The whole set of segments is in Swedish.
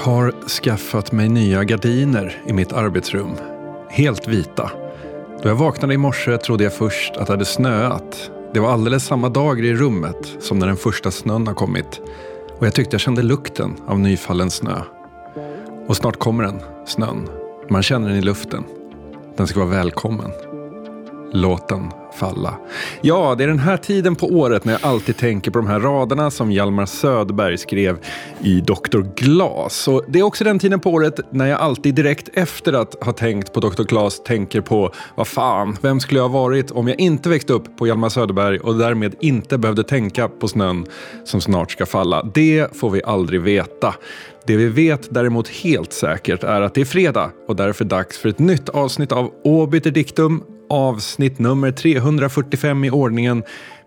har skaffat mig nya gardiner i mitt arbetsrum. Helt vita. Då jag vaknade i morse trodde jag först att det hade snöat. Det var alldeles samma dager i rummet som när den första snön har kommit. Och jag tyckte jag kände lukten av nyfallen snö. Och snart kommer den, snön. Man känner den i luften. Den ska vara välkommen. Låt den falla. Ja, det är den här tiden på året när jag alltid tänker på de här raderna som Hjalmar Söderberg skrev i Dr. Glas. Och det är också den tiden på året när jag alltid direkt efter att ha tänkt på Dr. Glas tänker på vad fan, vem skulle jag ha varit om jag inte växte upp på Hjalmar Söderberg och därmed inte behövde tänka på snön som snart ska falla. Det får vi aldrig veta. Det vi vet däremot helt säkert är att det är fredag och därför dags för ett nytt avsnitt av Obiter Dictum, avsnitt nummer 345 i ordningen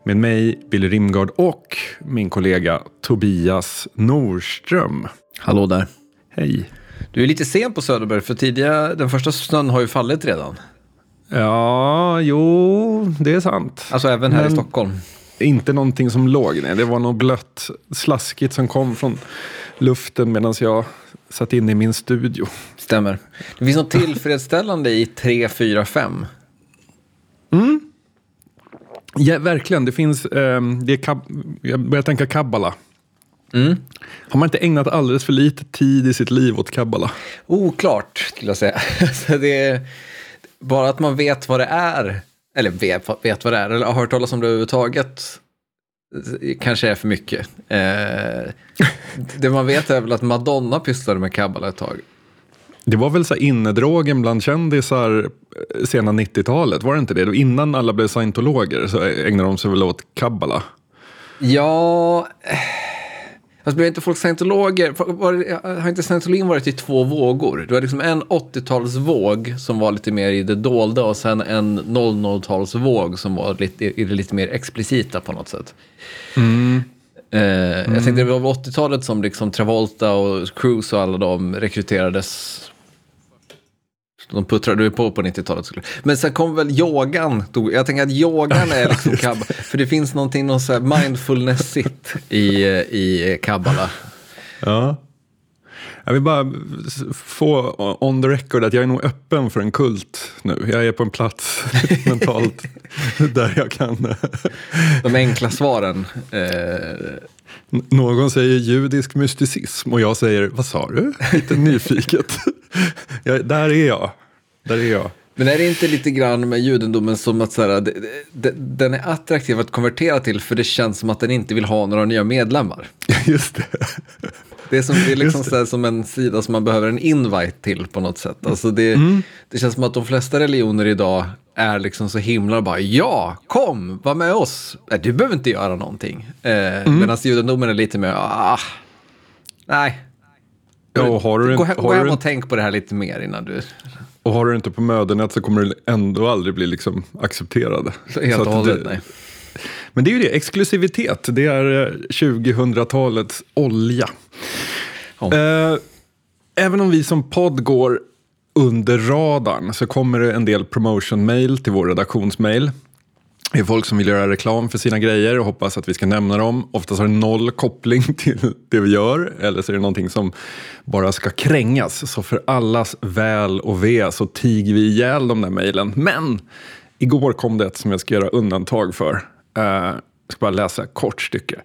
med mig, Billy Rimgard och min kollega Tobias Norström. Hallå där. Hej. Du är lite sen på Söderberg, för tidiga, den första snön har ju fallit redan. Ja, jo, det är sant. Alltså även här Men- i Stockholm. Inte någonting som låg, nej. Det var något blött, slaskigt som kom från luften medan jag satt inne i min studio. Stämmer. Det finns något tillfredsställande i 3, 4, 5. Ja, verkligen. Det finns, ehm, det är jag börjar tänka kabbala. Mm. Har man inte ägnat alldeles för lite tid i sitt liv åt kabbala? Oklart, skulle jag säga. Så det bara att man vet vad det är, eller vet, vet vad det är, eller har hört talas om det överhuvudtaget, kanske är för mycket. Eh, det man vet är väl att Madonna pysslade med kabbala ett tag. Det var väl så innedrogen bland kändisar eh, sena 90-talet, var det inte det? Innan alla blev scientologer så ägnade de sig väl åt kabbala. Ja... eh, Fast blev inte folk scientologer? Var, det- har inte scientologin varit i två vågor? Du har liksom en 80-talsvåg som var lite mer i det dolda och sen en 00-talsvåg som var lite, i det lite mer explicita på något sätt. Eh, Jag tänkte det var väl 80-talet som liksom Travolta och Cruise och alla de rekryterades. De puttrade ju på på 90-talet. såklart. Men sen kom väl yogan. Jag tänker att yogan är liksom kabbala. För det finns någonting någon så mindfulnessigt i, i kabbala. Ja. Jag vill bara få on the record att jag är nog öppen för en kult nu. Jag är på en plats mentalt där jag kan... De enkla svaren. Eh, Någon säger judisk mysticism och jag säger, vad sa du? Lite nyfiket. jag, där är jag. Där är jag. Men är det inte lite grann med judendomen som att så här, det, det, den är attraktiv att konvertera till för det känns som att den inte vill ha några nya medlemmar? Just det. Det är, som, det är liksom så här, som en sida som man behöver en invite till på något sätt. Alltså det, det känns som att de flesta religioner idag är liksom så himla bara ja, kom, var med oss. Nej, du behöver inte göra någonting. Eh, Medan judendomen är lite mer, ah, nej. Ja, har du, Gå hem, gå har, hem du, och tänk på det här lite mer innan du... och har du inte på mödernet så kommer du ändå aldrig bli liksom accepterad. Helt och hållet, nej. Men det är ju det, exklusivitet. Det är eh, 2000-talets olja. Ja. Eh, även om vi som podd går under radarn så kommer det en del promotion-mail till vår redaktionsmail. Det är folk som vill göra reklam för sina grejer och hoppas att vi ska nämna dem. Oftast har det noll koppling till det vi gör eller så är det någonting som bara ska krängas. Så för allas väl och ve så tiger vi ihjäl de där mejlen. Men igår kom det ett som jag ska göra undantag för. Eh, jag ska bara läsa ett kort stycke.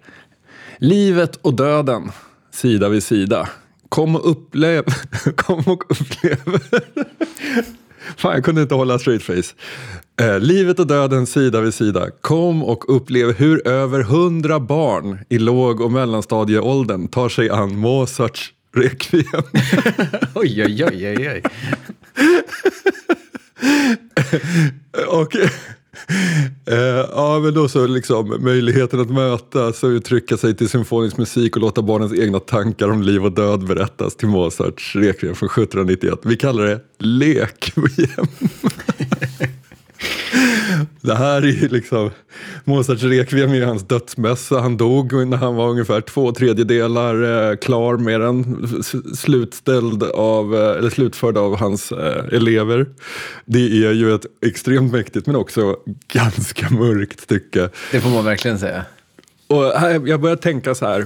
Livet och döden, sida vid sida. Kom och upplev... Kom och upplev... Fan, jag kunde inte hålla straight face. Eh, livet och döden sida vid sida. Kom och upplev hur över hundra barn i låg och mellanstadieåldern tar sig an Mozarts Requiem. Oj, oj, oj, oj, oj. och Eh, ja, men då så liksom möjligheten att mötas och uttrycka sig till symfonisk musik och låta barnens egna tankar om liv och död berättas till Mozarts Requiem från 1791. Vi kallar det lek. Det här är ju liksom, Mozarts Requiem är ju hans dödsmässa. Han dog när han var ungefär två tredjedelar eh, klar med den. Slutställd av, eh, eller slutförd av hans eh, elever. Det är ju ett extremt mäktigt men också ganska mörkt stycke. Det får man verkligen säga. Och här, jag börjar tänka så här.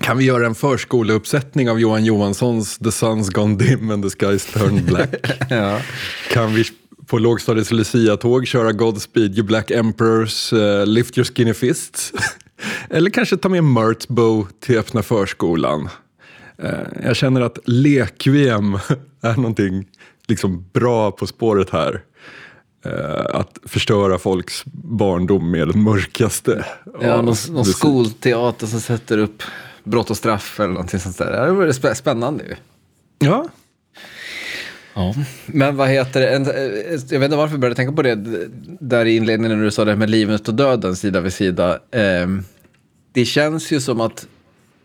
Kan vi göra en förskoleuppsättning av Johan Johanssons The Sun's Gone Dim and the Sky's Turned Black? Ja. Kan vi på lågstadiets Lucia-tåg köra Godspeed You Black Emperors uh, Lift Your Skinny Fists? Eller kanske ta med Murtbo till öppna förskolan? Uh, jag känner att lek-VM är någonting liksom bra på spåret här. Uh, att förstöra folks barndom med den mörkaste. Ja, någon, någon skolteater som sätter upp brott och straff eller någonting sånt där. Det vore spä- spännande ju. Ja, Ja. Men vad heter det, en, eh, jag vet inte varför jag började tänka på det där i inledningen när du sa det här med livet och döden sida vid sida. Ehm, det känns ju som att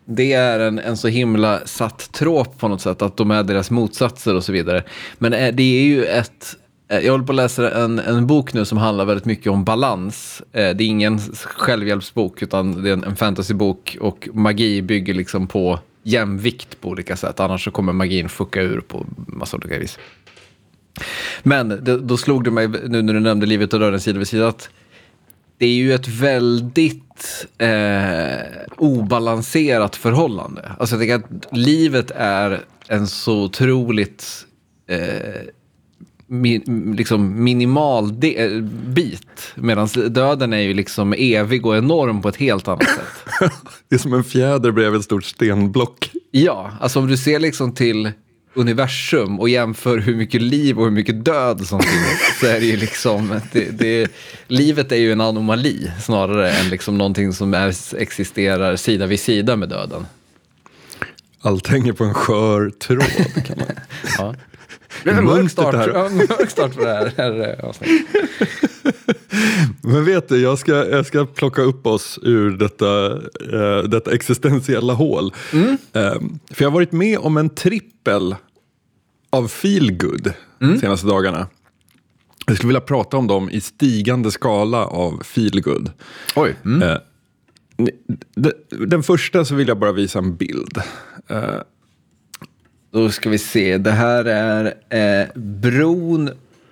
det är en, en så himla satt tråp på något sätt, att de är deras motsatser och så vidare. Men eh, det är ju ett, eh, jag håller på att läsa en, en bok nu som handlar väldigt mycket om balans. Eh, Det är ingen självhjälpsbok, utan det är en, en fantasybok och magi bygger liksom på jämvikt på olika sätt. Annars så kommer magin fucka ur på massa olika vis. Men det, då slog det mig, nu när du nämnde livet och döden sida vid sida, att det är ju ett väldigt eh, obalanserat förhållande. Alltså jag tänker att livet är en så otroligt eh, liksom minimal de, eh, bit. Medan döden är ju liksom evig och enorm på ett helt annat sätt. det är som en fjäder bredvid ett stort stenblock. Ja, alltså om du ser liksom till universum och jämför hur mycket liv och hur mycket död som finns så är det ju liksom, det, det, livet är ju en anomali snarare än liksom någonting som är, existerar sida vid sida med döden. Allt hänger på en skör tråd. Kan man. Ja. Det är en mörk start, ja, mörk start på det här. här eh, avsnittet. Men vet du, jag ska, jag ska plocka upp oss ur detta, eh, detta existentiella hål. Eh, för jag har varit med om en trippel av feelgood de senaste dagarna. Jag skulle vilja prata om dem i stigande skala av feelgood. Oj. Mm. De- den första så vill jag bara visa en bild. Då ska vi se, det här är eh, bron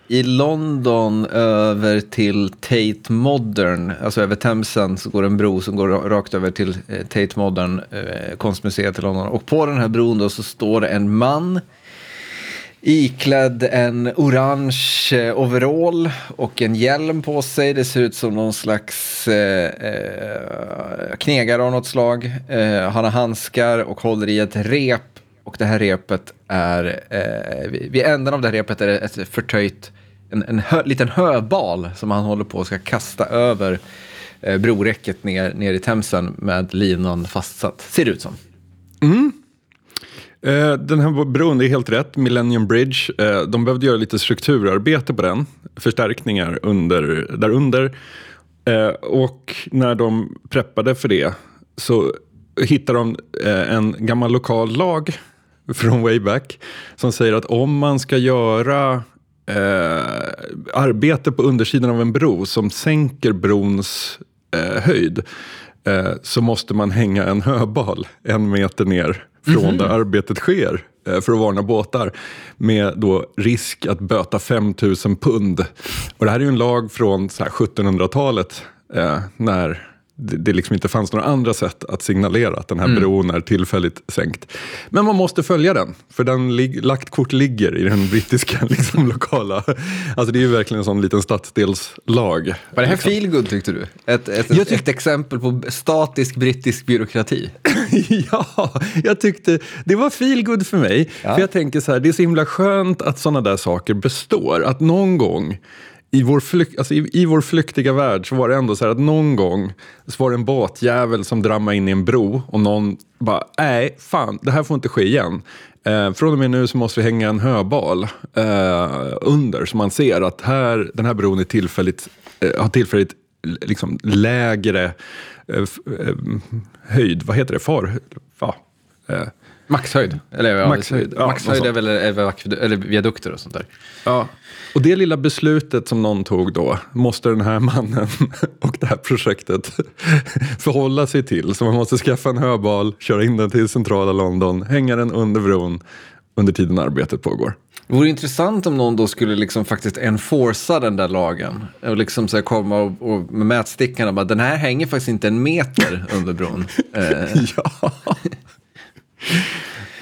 i London över till Tate Modern. Alltså över Themsen så går en bro som går rakt över till eh, Tate Modern, eh, konstmuseet i London. Och på den här bron då så står det en man iklädd en orange eh, overall och en hjälm på sig. Det ser ut som någon slags eh, eh, knegare av något slag. Eh, han har handskar och håller i ett rep. Och det här repet är, eh, vid änden av det här repet är det ett förtöjt, en, en hö, liten höbal som han håller på att ska kasta över eh, broräcket ner, ner i Themsen med linan fastsatt. Ser det ut som. Mm. Eh, Den här bron, det är helt rätt, Millennium Bridge. eh, De behövde göra lite strukturarbete på den, förstärkningar under, därunder. Eh, Och när de preppade för det så hittade de eh, en gammal lokal lag från way back som säger att om man ska göra eh, arbete på undersidan av en bro som sänker brons eh, höjd eh, så måste man hänga en höbal en meter ner från där arbetet sker eh, för att varna båtar med då risk att böta 5 000 pund. Och det här är ju en lag från så här 1700-talet eh, när det, det liksom inte fanns några andra sätt att signalera att den här bron är tillfälligt sänkt. Men man måste följa den, för den lig, lagt kort ligger i den brittiska liksom, lokala... Alltså det är ju verkligen en sån liten stadsdelslag. Var det här feelgood tyckte du? Ett, ett, Jag ett, exempel på statisk brittisk byråkrati? ja, jag tyckte det var feel good för mig. Ja. För jag tänker så här, det är så himla skönt att sådana där saker består. Att någon gång i vår, flyk, alltså i, i vår flyktiga värld så var det ändå så här att någon gång så var det en båtjävel som drammade in i en bro och någon bara, nej, fan, det här får inte ske igen. Eh, från och med nu så måste vi hänga en höbal eh, under så man ser att här, den här bron är tillfälligt, eh, har tillfälligt liksom lägre eh, eh höjd, vad heter det, far? Ja. Eh, Maxhöjd? Eller, ja, Maxhöjd, ja, maxhöjd är väl eller viadukter och sånt där. ja. Och det lilla beslutet som någon tog då måste den här mannen och det här projektet förhålla sig till. Så man måste skaffa en höbal, köra in den till centrala London, hänga den under bron under tiden arbetet pågår. Det vore intressant om någon då skulle liksom faktiskt enforca den där lagen. Och liksom så komma och, och med mätstickarna bara, den här hänger faktiskt inte en meter under bron. Eh, Ja.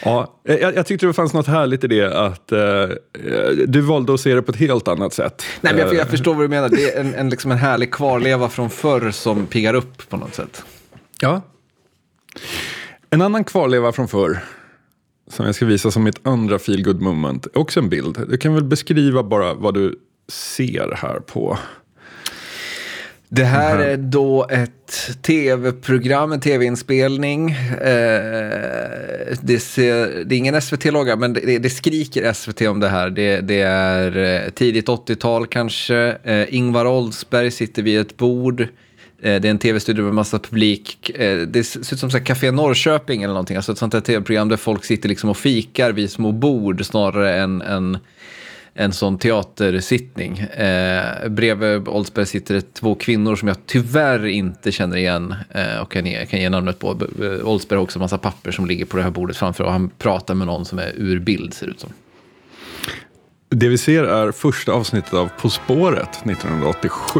Ja, jag, jag tyckte det fanns något härligt i det att eh, du valde att se det på ett helt annat sätt. nej, men jag, Eh, jag förstår vad du menar. Det är en, en, liksom en härlig kvarleva från förr som piggar upp på något sätt. Ja. En annan kvarleva från förr som jag ska visa som mitt andra feel good moment. Också en bild. Du kan väl beskriva bara vad du ser här på. Det här är då ett tv-program, en tv-inspelning. Eh, det, ser, det är ingen SVT-logga, men det, det skriker SVT om det här. Det, det är eh, tidigt 80-tal kanske. Eh, Ingvar Oldsberg sitter vid ett bord. Eh, det är en tv-studio med massa publik. Eh, det ser ut som så här Café Norrköping eller någonting. Alltså ett sånt här tv-program där folk sitter liksom och fikar vid små bord snarare än... än en sån teatersittning. Eh, bredvid Oldsberg sitter det två kvinnor som jag tyvärr inte känner igen eh, och kan ge, kan ge namnet på. Oldsberg har också en massa papper som ligger på det här bordet framför och han pratar med någon som är ur bild ser det ut som. Det vi ser är första avsnittet av På spåret 1987.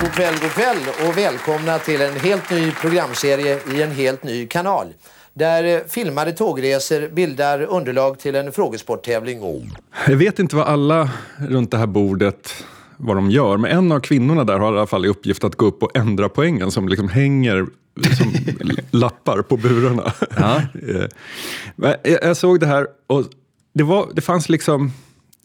God kväll, god kväll och välkomna till en helt ny programserie i en helt ny kanal. Där eh, filmade tågresor bildar underlag till en frågesporttävling. Jag vet inte vad alla runt det här bordet vad de gör, men en av kvinnorna där har i alla fall i uppgift att gå upp och ändra poängen som liksom hänger som lappar på burarna. Ja. Eh, men jag jag såg det här och det, var, det fanns liksom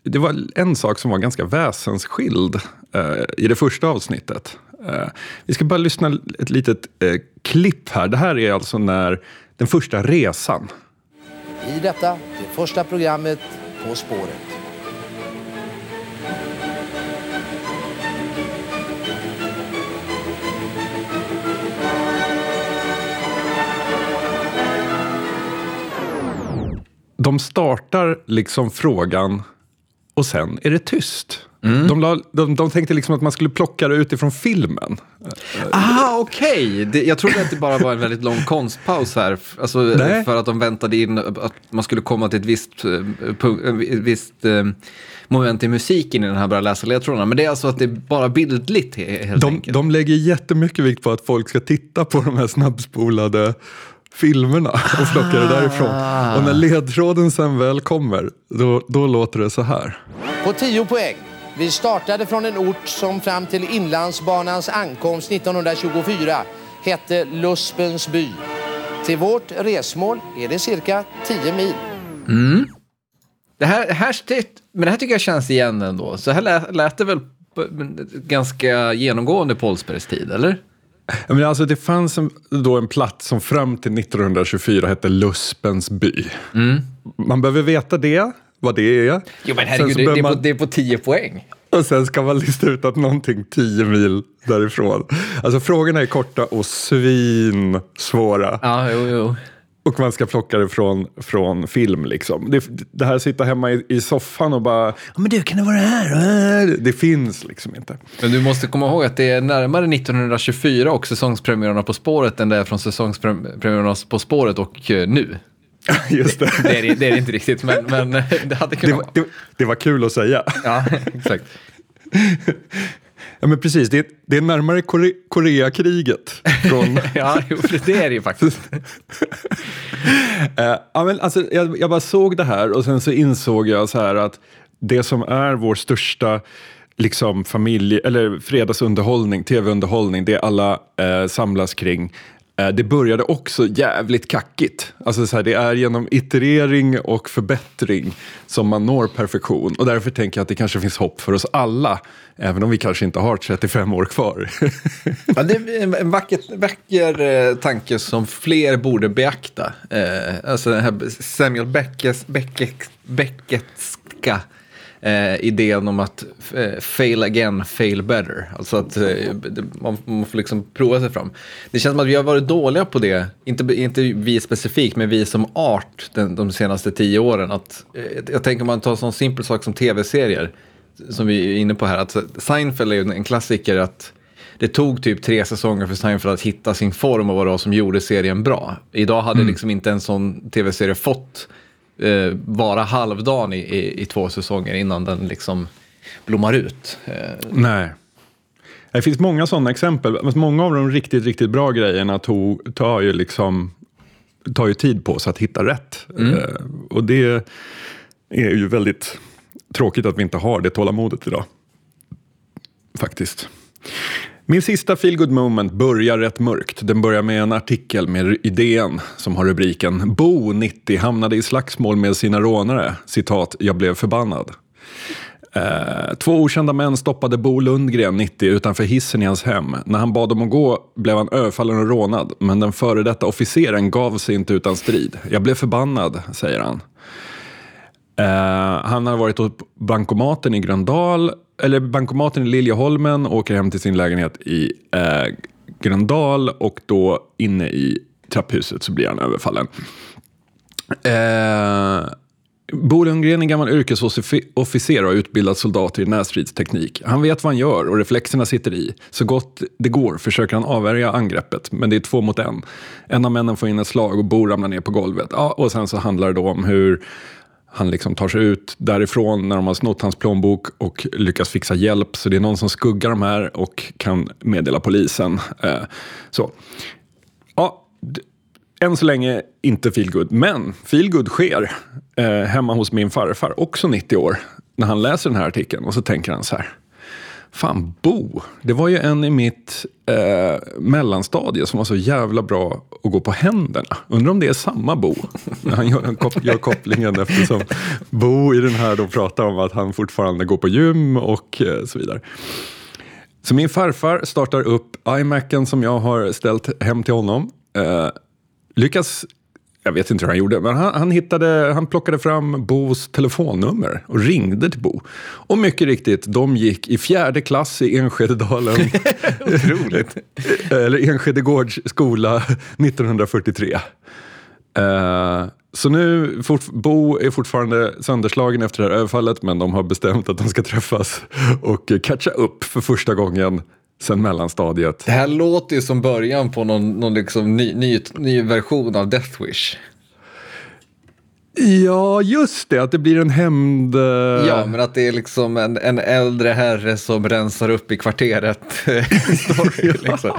det var en sak som var ganska väsensskild eh, i det första avsnittet. Eh, vi ska bara lyssna ett litet eh, klipp här. Det här är alltså när den första resan I detta, det första programmet På spåret. de startar liksom frågan och sen är det tyst. Mm. De, la, de, de tänkte liksom att man skulle plocka det utifrån filmen. Ah, okej. Det- Jag trodde att det bara var en väldigt lång konstpaus här. Alltså, Nej. för att de väntade in att man skulle komma till ett visst, eh, ett visst eh, moment i musiken innan han började läsa ledtrådarna. Men det är alltså att det är bara bildligt he- helt De, enkelt. de lägger jättemycket vikt på att folk ska titta på de här snabbspolade filmerna och plocka det därifrån. Och när ledtråden sen väl kommer, då, då låter det så här. På 10 poäng. Vi startade från en ort som fram till Inlandsbanans ankomst 1924 hette Luspens by. Till vårt resmål är det cirka 10 mil. Det här, här, men det här tycker jag känns igen ändå. Så här lät, lät det väl ganska genomgående på Oldsbergs tid, eller? Men alltså, det fanns en, då en plats som fram till 1924 hette Luspens by. Man behöver veta det, vad det är. Jo, men herregud, det, man- det är på 10 poäng. Och sen ska man lista ut att någonting 10 mil därifrån. Alltså frågorna är korta och svinsvåra. Ja, jo, jo. Och man ska plocka det från, från film liksom. Det, det här sitta hemma i, i soffan och bara, ja men du kan det vara det här? Det finns liksom inte. Men du måste komma ihåg att det är närmare 1924 och säsongspremiärerna På spåret än det är från säsongspremiärerna På spåret och eh, nu. Just det. Det är det, är det inte riktigt, men, men det hade kunnat var, vara. det, det var kul att säga. Ja, exakt. Ja men precis, det, är närmare Kore, Koreakriget. Från, Ja, jo, det är det ju faktiskt. Eh, ja, men alltså, jag, jag bara såg det här och sen så insåg jag så här att det som är vår största liksom, familj, eller fredagsunderhållning, tv-underhållning, det alla eh, samlas kring. Eh, det började också jävligt kackigt. Alltså, så här, det är genom iterering och förbättring som man når perfektion. Och därför tänker jag att det kanske finns hopp för oss alla, även om vi kanske inte har 35 år kvar. Ja, det är en- vacker, vacker eh, tanke som fler borde beakta. Eh, alltså den här Samuel Beckes, Beckes, Becketska eh, idén om att eh, fail again, fail better. Alltså att eh, man, man får liksom prova sig fram. Det känns som att vi har varit dåliga på det, inte, inte vi specifikt, men vi som art den, de senaste tio åren. Att, eh, jag tänker om man tar en sån simpel sak som tv-serier, som vi är inne på här. Att Seinfeld är ju en klassiker att det tog typ tre säsonger för Seinfeld att hitta sin form och vad det var som gjorde serien bra. Idag hade liksom inte en sån tv-serie fått eh, vara halvdan i, i, i två säsonger innan den liksom blommar ut. Eh, Nej. Det finns många sådana exempel. Många av de riktigt, riktigt bra grejerna tog, tar, ju liksom, tar ju tid på sig att hitta rätt. Eh, och det är ju väldigt tråkigt att vi inte har det tålamodet idag. Faktiskt. Min sista feel good moment börjar rätt mörkt. Den börjar med en artikel med idén som har rubriken Bo, 90, hamnade i slagsmål med sina rånare. Citat, jag blev förbannad. Eh, två okända män stoppade Bo Lundgren, 90, utanför hissen i hans hem. När han bad dem att gå blev han överfallen och rånad, men den före detta officeren gav sig inte utan strid. Jag blev förbannad, säger han. Uh, han har varit på bankomaten i Gröndal, eller bankomaten i Liljeholmen, åker hem till sin lägenhet i eh, Gröndal och då inne i trapphuset så blir han överfallen. Eh, Bo Lundgren är en gammal yrkesofficer och har utbildat soldater i närstridsteknik. Han vet vad han gör och reflexerna sitter i. Så gott det går försöker han avvärja angreppet, men det är två mot en. En av männen får in ett slag och Bo ramlar ner på golvet. Ja, och sen så handlar det då om hur han liksom tar sig ut därifrån när de har snott hans plånbok och lyckas fixa hjälp. Så det är någon som skuggar de här och kan meddela polisen. Eh, så. Ja, än så länge inte feelgood, men feelgood sker eh, hemma hos min farfar, också 90 år, när han läser den här artikeln och så tänker han så här. Fan, Bo, det var ju en i mitt eh, mellanstadie som var så jävla bra att gå på händerna. Undrar om det är samma Bo? Han gör, han kop- gör kopplingen eftersom Bo i den här då pratar om att han fortfarande går på gym och eh, så vidare. Så min farfar startar upp iMacen som jag har ställt hem till honom. Eh, lyckas, jag vet inte hur han gjorde, men han, han, hittade, han plockade fram Bos telefonnummer och ringde till Bo. Och mycket riktigt, de gick i fjärde klass i Enskededalen. Otroligt. eller Enskedegårds skola 1943. Eh, så nu, fort, Bo är fortfarande sönderslagen efter det här överfallet men de har bestämt att de ska träffas och catcha upp för första gången sen mellanstadiet. Det här låter ju som början på någon, någon liksom ny, ny, ny version av Death Wish. Ja, just det, att det blir en hämnd... eh, Ja, men att det är liksom en, en äldre herre som rensar upp i kvarteret. Story, liksom.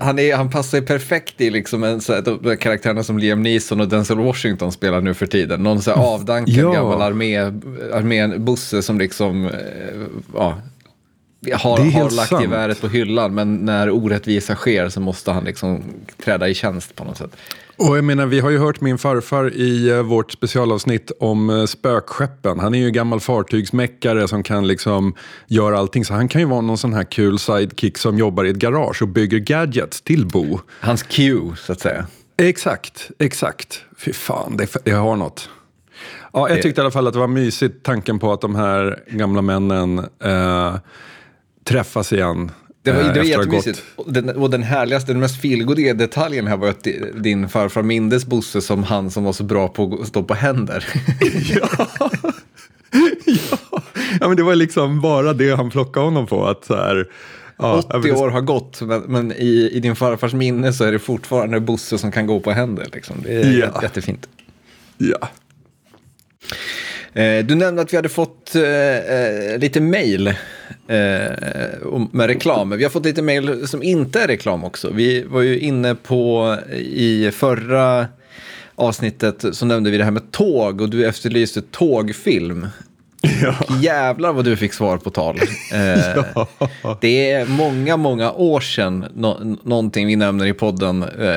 han, är, han passar ju perfekt i liksom en, så här, de, karaktärerna som Liam Neeson och Denzel Washington spelar nu för tiden. Någon så här avdankad Ja. gammal armé, armébusse som liksom eh, ja, har, har lagt sant. geväret på hyllan, men när orättvisa sker så måste han liksom träda i tjänst på något sätt. Och jag menar, vi har ju hört min farfar i eh, vårt specialavsnitt om eh, spökskeppen. Han är ju gammal fartygsmäckare som kan liksom göra allting. Så han kan ju vara någon sån här kul sidekick som jobbar i ett garage och bygger gadgets till Bo. Hans cue, så att säga. Exakt, exakt. Fy fan, det, det har något. Ja, jag tyckte i alla fall att det var mysigt tanken på att de här gamla männen eh, träffas igen. Det var, eh, det var jättemysigt. Och den, och den härligaste, den mest feelgoodiga detaljen här var att di- din farfar mindes Bosse som han som var så bra på att stå på händer. Ja, men det var liksom bara det han plockade honom på. Att så här, ja, 80 år har gått, men, men i, i din farfars minne så är det fortfarande Bosse som kan gå på händer. Liksom. Det är Ja. jät- jättefint. Ja. Eh, du nämnde att vi hade fått eh, eh, lite mail eh, med reklam. Vi har fått lite mail som inte är reklam också. Vi var ju inne på i förra avsnittet så nämnde vi det här med tåg och du efterlyste tågfilm. Ja. Jävlar vad du fick svar på tal. Eh, Det är många, många år sedan nå- någonting vi nämner i podden eh,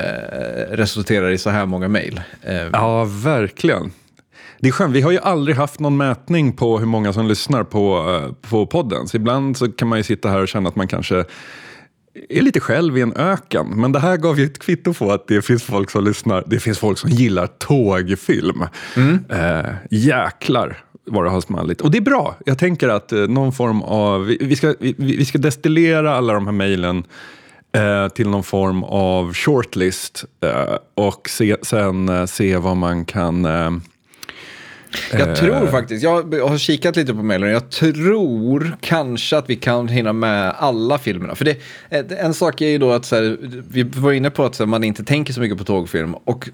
resulterar i så här många mejl. Eh, ja, verkligen. Det är skönt. Vi har ju aldrig haft någon mätning på hur många som lyssnar på, eh, på podden. Så ibland så kan man ju sitta här och känna att man kanske är lite själv i en öken. Men det här gav ju ett kvitto på att det finns folk som lyssnar. Det finns folk som gillar tågfilm. Eh, jäklar vad det har smallit. Och det är bra. Jag tänker att eh, någon form av... Vi, ska, vi, vi ska destillera alla de här mejlen eh, till någon form av shortlist. Eh, och se, sen se vad man kan... Eh, Jag tror faktiskt, jag har kikat lite på mejlen, jag tror kanske att vi kan hinna med alla filmerna. För det, en sak är ju då att så här, vi var inne på att här, man inte tänker så mycket på tågfilm. Och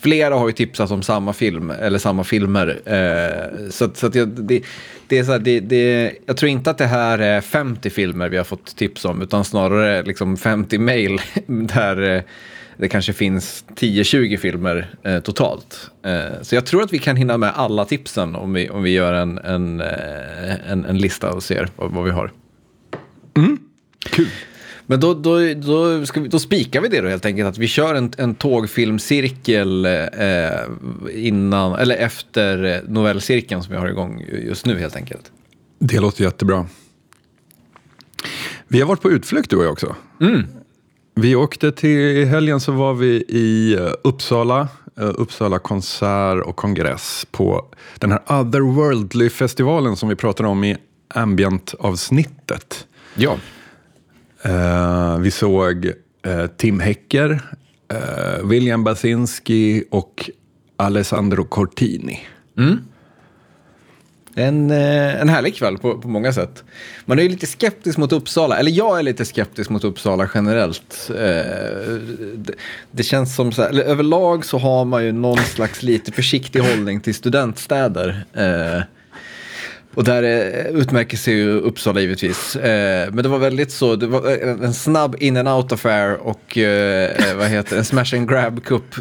flera har ju tipsat om samma film, eller samma filmer. Eh, så så jag, det, det är så här, det, det, jag tror inte att det här är 50 filmer vi har fått tips om, utan snarare liksom 50 mejl där eh, det kanske finns 10-20 filmer eh, totalt. Eh, så jag tror att vi kan hinna med alla tipsen om vi, om vi gör en, en, eh, en, en lista och ser vad, vad vi har. Mm. Kul. Men då, då, då, ska vi, då spikar vi det då helt enkelt, att vi kör en, en tågfilmcirkel eh, innan, eller efter novellcirkeln som vi har igång just nu helt enkelt. Det låter jättebra. Vi har varit på utflykt du och jag också. Mm. Vi åkte till helgen så var vi i eh, Uppsala, eh, Uppsala konsert och kongress på den här Otherworldly-festivalen som vi pratade om i Ambient-avsnittet. Ja. Uh, vi såg uh, Tim Hecker, uh, William Basinski och Alessandro Cortini. Mm. En, eh, en härlig kväll på, på många sätt. Man är ju lite skeptisk mot Uppsala, eller jag är lite skeptisk mot Uppsala generellt. Eh, det, det, känns som så här, överlag så har man ju någon slags lite försiktig hållning till studentstäder. Eh, och där eh, utmärker sig ju Uppsala givetvis. Eh, men det var väldigt så, det var eh, en snabb in and out affair och eh, eh vad heter en smash and grab cup.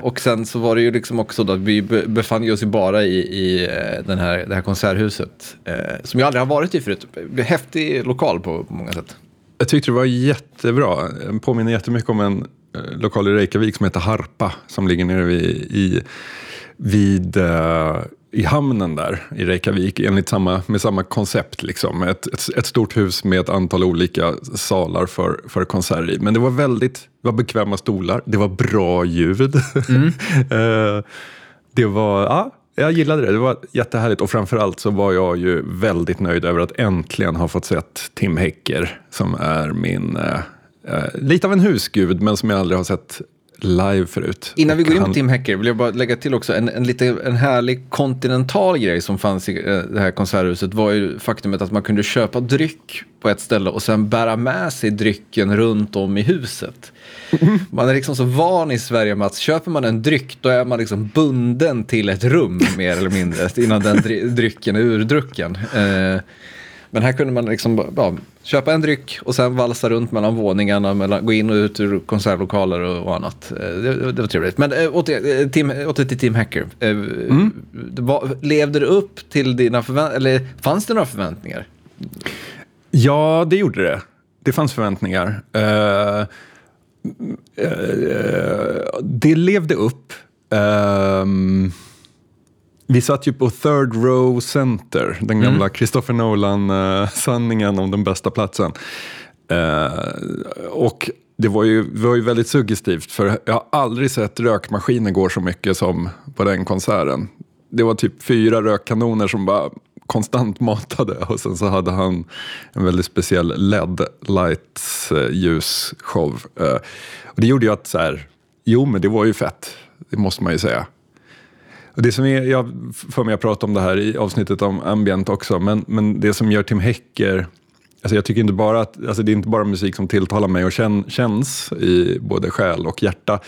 och sen så var det ju liksom också då att vi befann oss ju bara i, i den här, det här konserthuset. som jag aldrig har varit i förut. Häftig lokal på, på många sätt. Jag tyckte det var jättebra. Den påminner jättemycket om en lokal i Reykjavik som heter Harpa. Som ligger nere vid, i, vid i hamnen där i Reykjavik enligt samma, med samma koncept. Liksom. Ett, ett, ett, stort hus med ett antal olika salar för, för konserter i. Men det var väldigt det var bekväma stolar, det var bra ljud. Mm. Eh, det var, ja, jag gillade det, det var jättehärligt. Och framförallt så var jag ju väldigt nöjd över att äntligen ha fått sett Tim Hecker som är min, eh, eh lite av en husgud men som jag aldrig har sett live förut. Innan vi går in på Tim Hacker vill jag bara lägga till också en, en, lite, en härlig kontinental grej som fanns i eh, det här konserthuset var ju faktumet att man kunde köpa dryck på ett ställe och sen bära med sig drycken runt om i huset. Man är liksom så van i Sverige med att köper man en dryck då är man liksom bunden till ett rum mer eller mindre innan den drycken är urdrucken. Eh, men här kunde man liksom ja, köpa en dryck och sen valsa runt mellan våningarna, mellan, gå in och ut ur konsertlokaler och, och annat. Eh, det, det, var trevligt. Men äh, åter, äh, Tim, åter till Team Hacker. Äh, mm. var, levde det upp till dina förväntningar? Eller fanns det några förväntningar? Ja, det gjorde det. Det fanns förväntningar. Uh, det levde upp. Um, vi satt ju på third row center, den gamla mm. Christopher Nolan-sanningen om den bästa platsen. Uh, och det var, ju, var ju väldigt suggestivt, för jag har aldrig sett rökmaskiner gå så mycket som på den konserten. Det var typ fyra rökkanoner som bara konstant matade och sen så hade han en väldigt speciell LED-lights ljusshow. Uh, och det gjorde ju att så här, jo men det var ju fett, det måste man ju säga. Det som är, jag för mig att prata om det här i avsnittet om ambient också, men, men det som gör Tim Hecker Alltså jag tycker inte bara att, alltså det är inte bara musik som tilltalar mig och kän, känns i både själ och hjärta,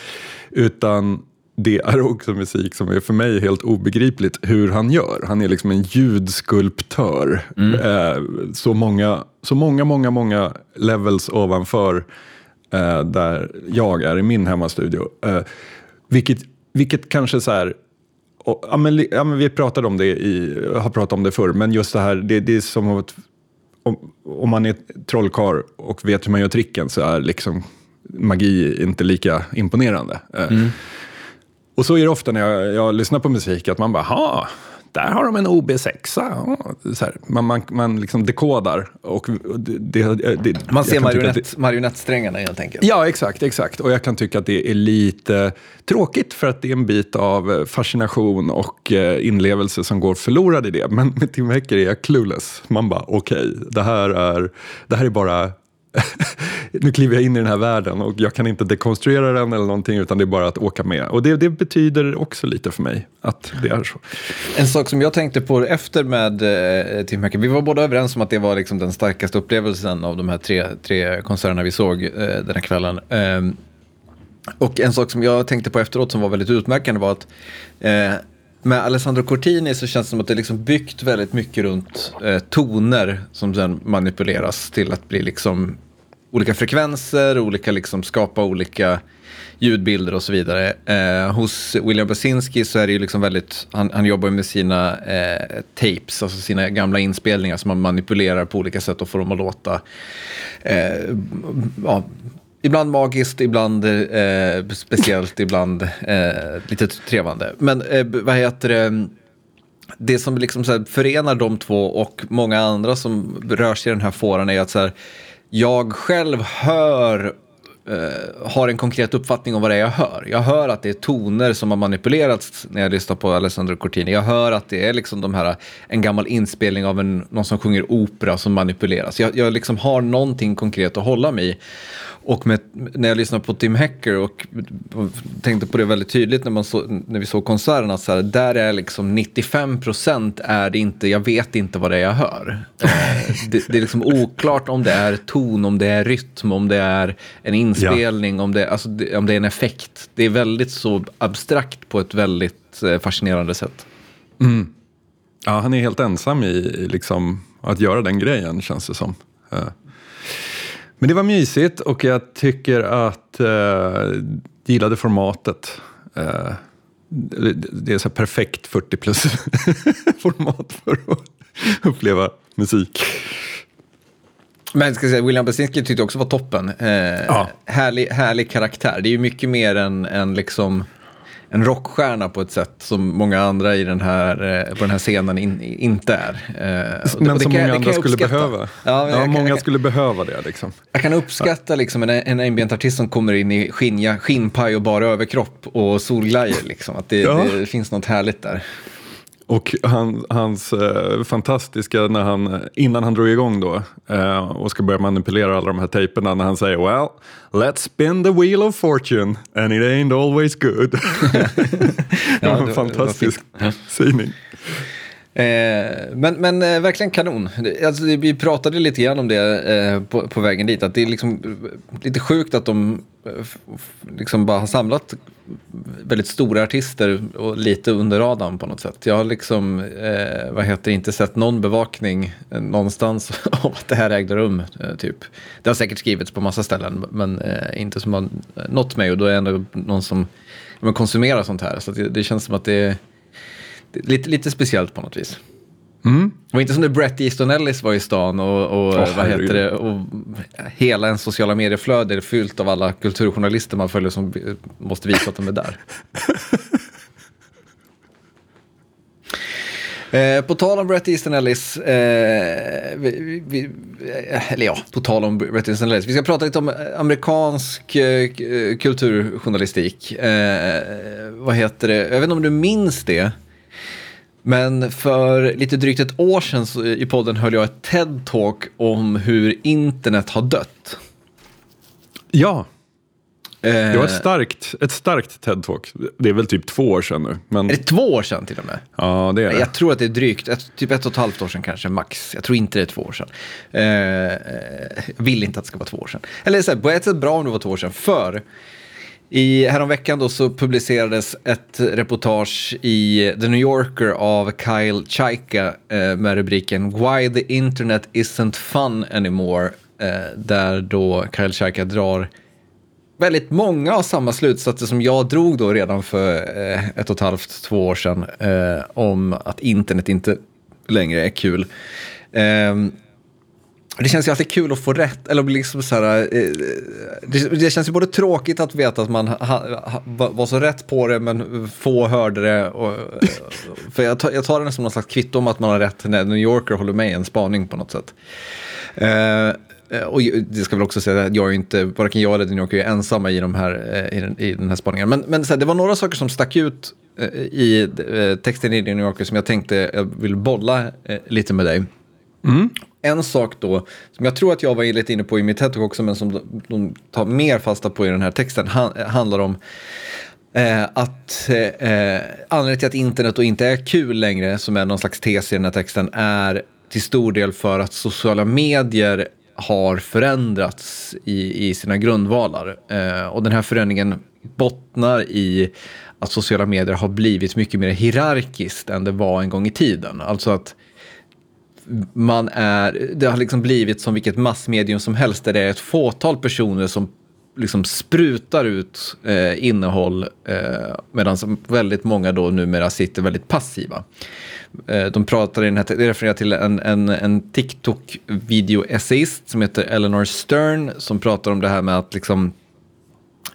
utan det är också musik som är för mig helt obegripligt hur han gör. Han är liksom en ljudskulptör. Mm. Eh, så, många, så många, många, många levels ovanför eh, där jag är i min hemmastudio. Eh, vilket, vilket kanske så här, och, ja, men, ja, men vi pratade om det i, har pratat om det förr, men just det här, det, det är som att om, om man är trollkar och vet hur man gör tricken så är liksom magi inte lika imponerande. Eh, mm. Och så är det ofta när jag, jag lyssnar på musik, att man bara, ha där har de en OB6. Så här, man, man, man liksom dekodar. Och det, det, man ser marionett, det, marionettsträngarna helt enkelt. Ja, exakt, exakt. Och jag kan tycka att det är lite tråkigt för att det är en bit av fascination och eh, inlevelse som går förlorad i det. Men med Tim Hecker är jag clueless. Man bara, okej, okay, det, här är, det här är bara nu kliver jag in i den här världen och jag kan inte dekonstruera den eller någonting utan det är bara att åka med. Och det, det betyder också lite för mig att det är så. En sak som jag tänkte på efter med eh, Tim Hacker, vi var båda överens om att det var liksom den starkaste upplevelsen av de här tre, tre konserterna vi såg eh, den här kvällen. Eh, och en sak som jag tänkte på efteråt som var väldigt utmärkande var att eh, med Alessandro Cortini så känns det som att det är liksom byggt väldigt mycket runt eh, toner som sen manipuleras till att bli liksom olika frekvenser, olika liksom skapa olika ljudbilder och så vidare. Eh, hos William Basinski så är det ju liksom väldigt, han, han jobbar med sina eh, tapes, alltså sina gamla inspelningar som man manipulerar på olika sätt och får dem att låta eh, ja, Ibland magiskt, ibland eh, speciellt, ibland eh, lite trevande. Men eh, vad heter det? Det som liksom så här, förenar de två och många andra som rör sig i den här fåran är att så här, jag själv hör Uh, har en konkret uppfattning om vad det är jag hör. Jag hör att det är toner som har manipulerats när jag lyssnar på Alessandro Cortini. Jag hör att det är liksom de här, en gammal inspelning av en, någon som sjunger opera som manipuleras. Jag, jag liksom har någonting konkret att hålla mig i. Och med, när jag lyssnade på Tim Hacker och, och tänkte på det väldigt tydligt när, man så, när vi såg konserten, att så här, där är liksom 95 procent är det inte, jag vet inte vad det är jag hör. Eh, det, det, är liksom oklart om det är ton, om det är rytm, om det är en inspelning, ja. om, det, alltså, om det är en effekt. Det är väldigt så abstrakt på ett väldigt eh, fascinerande sätt. Mm. Ja, han är helt ensam i liksom, att göra den grejen, känns det som. Eh. Men det var mysigt och jag tycker att eh, gillade formatet. Eh, det är så perfekt 40 plus format för att uppleva musik. Men ska säga, William Basinski tyckte också var toppen. Eh, ja. härlig, härlig karaktär. Det är ju mycket mer än, än liksom en rockstjärna på ett sätt som många andra i den här, eh, på den här scenen in, inte är. Eh, men det, som många andra skulle behöva. Ja, ja kan, många kan, skulle behöva det. Liksom. Jag kan uppskatta liksom, en, en ambient-artist som kommer in i skinja, skinnpaj och bara överkropp och solglajjor. Liksom. Att det, ja. det finns något härligt där. Och han, hans eh, fantastiska, när han, innan han drog igång då eh, och ska börja manipulera alla de här tejperna, när han säger “Well, let's spin the wheel of fortune and it ain't always good”. ja, en fantastisk sägning. Eh, men men eh, verkligen kanon. Alltså, vi pratade lite grann om det eh, på, på, vägen dit. Att det är liksom eh, lite sjukt att de eh, liksom bara har samlat väldigt stora artister och lite under radarn på något sätt. Jag har liksom, eh, vad heter inte sett någon bevakning eh, någonstans om att det här ägde rum. typ. Det har säkert skrivits på massa ställen men inte som har nått mig och då är det ändå någon som konsumerar sånt här. Så det, det känns som att det är lite, lite speciellt på något vis. Mm. Det var inte som när Brett Easton Ellis var i stan och, och oh, vad heter det, och hela en sociala medieflöde är fyllt av alla kulturjournalister man följer som måste visa att de är där. Eh, på tal om Brett Easton Ellis, eh, vi, vi, eh, eller ja, på tal om Bret Easton Ellis, vi ska prata lite om amerikansk eh, kulturjournalistik. Eh, vad heter det, jag vet inte om du minns det? Men för lite drygt ett år sedan i podden höll jag ett TED-talk om hur internet har dött. Ja, det var ett starkt, ett starkt TED-talk. Det är väl typ två år sedan nu. Men... Är det två år sedan till och med? Ja, det är det. Jag tror att det är drygt, ett, typ ett och ett halvt år sedan kanske, max. Jag tror inte det är två år sedan. Eh, jag vill inte att det ska vara två år sedan. Eller så här, på ett sätt bra om det var två år sedan, för i, häromveckan då så publicerades ett reportage i The New Yorker av Kyle Chaika eh, med rubriken Why the Internet Isn't Fun Anymore. Eh, där då Kyle Chaika drar väldigt många av samma slutsatser som jag drog då redan för eh, ett och ett halvt, två år sedan eh, om att internet inte längre är kul. Ehm, det känns ju alltid kul att få rätt. Eller liksom så här, eh, det, det, känns ju både tråkigt att veta att man ha, ha, var så rätt på det men få hörde det. Och, för jag tar, jag tar det som någon slags kvitto om att man har rätt när New Yorker håller med i en spaning på något sätt. Uh, och det ska väl också säga att jag är inte, varken jag eller New Yorker är ensamma i, de här, eh, i, den, i den här spaningen. Men, men så här, det var några saker som stack ut eh, i texten i New Yorker som jag tänkte jag vill bolla lite med dig. Mm. En sak då, som jag tror att jag var lite inne på i mitt TED också, men som de, de tar mer fasta på i den här texten, han, handlar om eh, att eh, eh, anledningen till att internet då inte är kul längre, som är någon slags tes i den här texten, är till stor del för att sociala medier har förändrats i, i sina grundvalar. Eh, och den här förändringen bottnar i att sociala medier har blivit mycket mer hierarkiskt än det var en gång i tiden. Alltså att man är, det har liksom blivit som vilket massmedium som helst där det är ett fåtal personer som liksom sprutar ut eh, innehåll eh, medan väldigt många då numera sitter väldigt passiva. Eh, de pratar i den här, det refererar till en, en, en TikTok-videoessayist som heter Eleanor Stern som pratar om det här med att liksom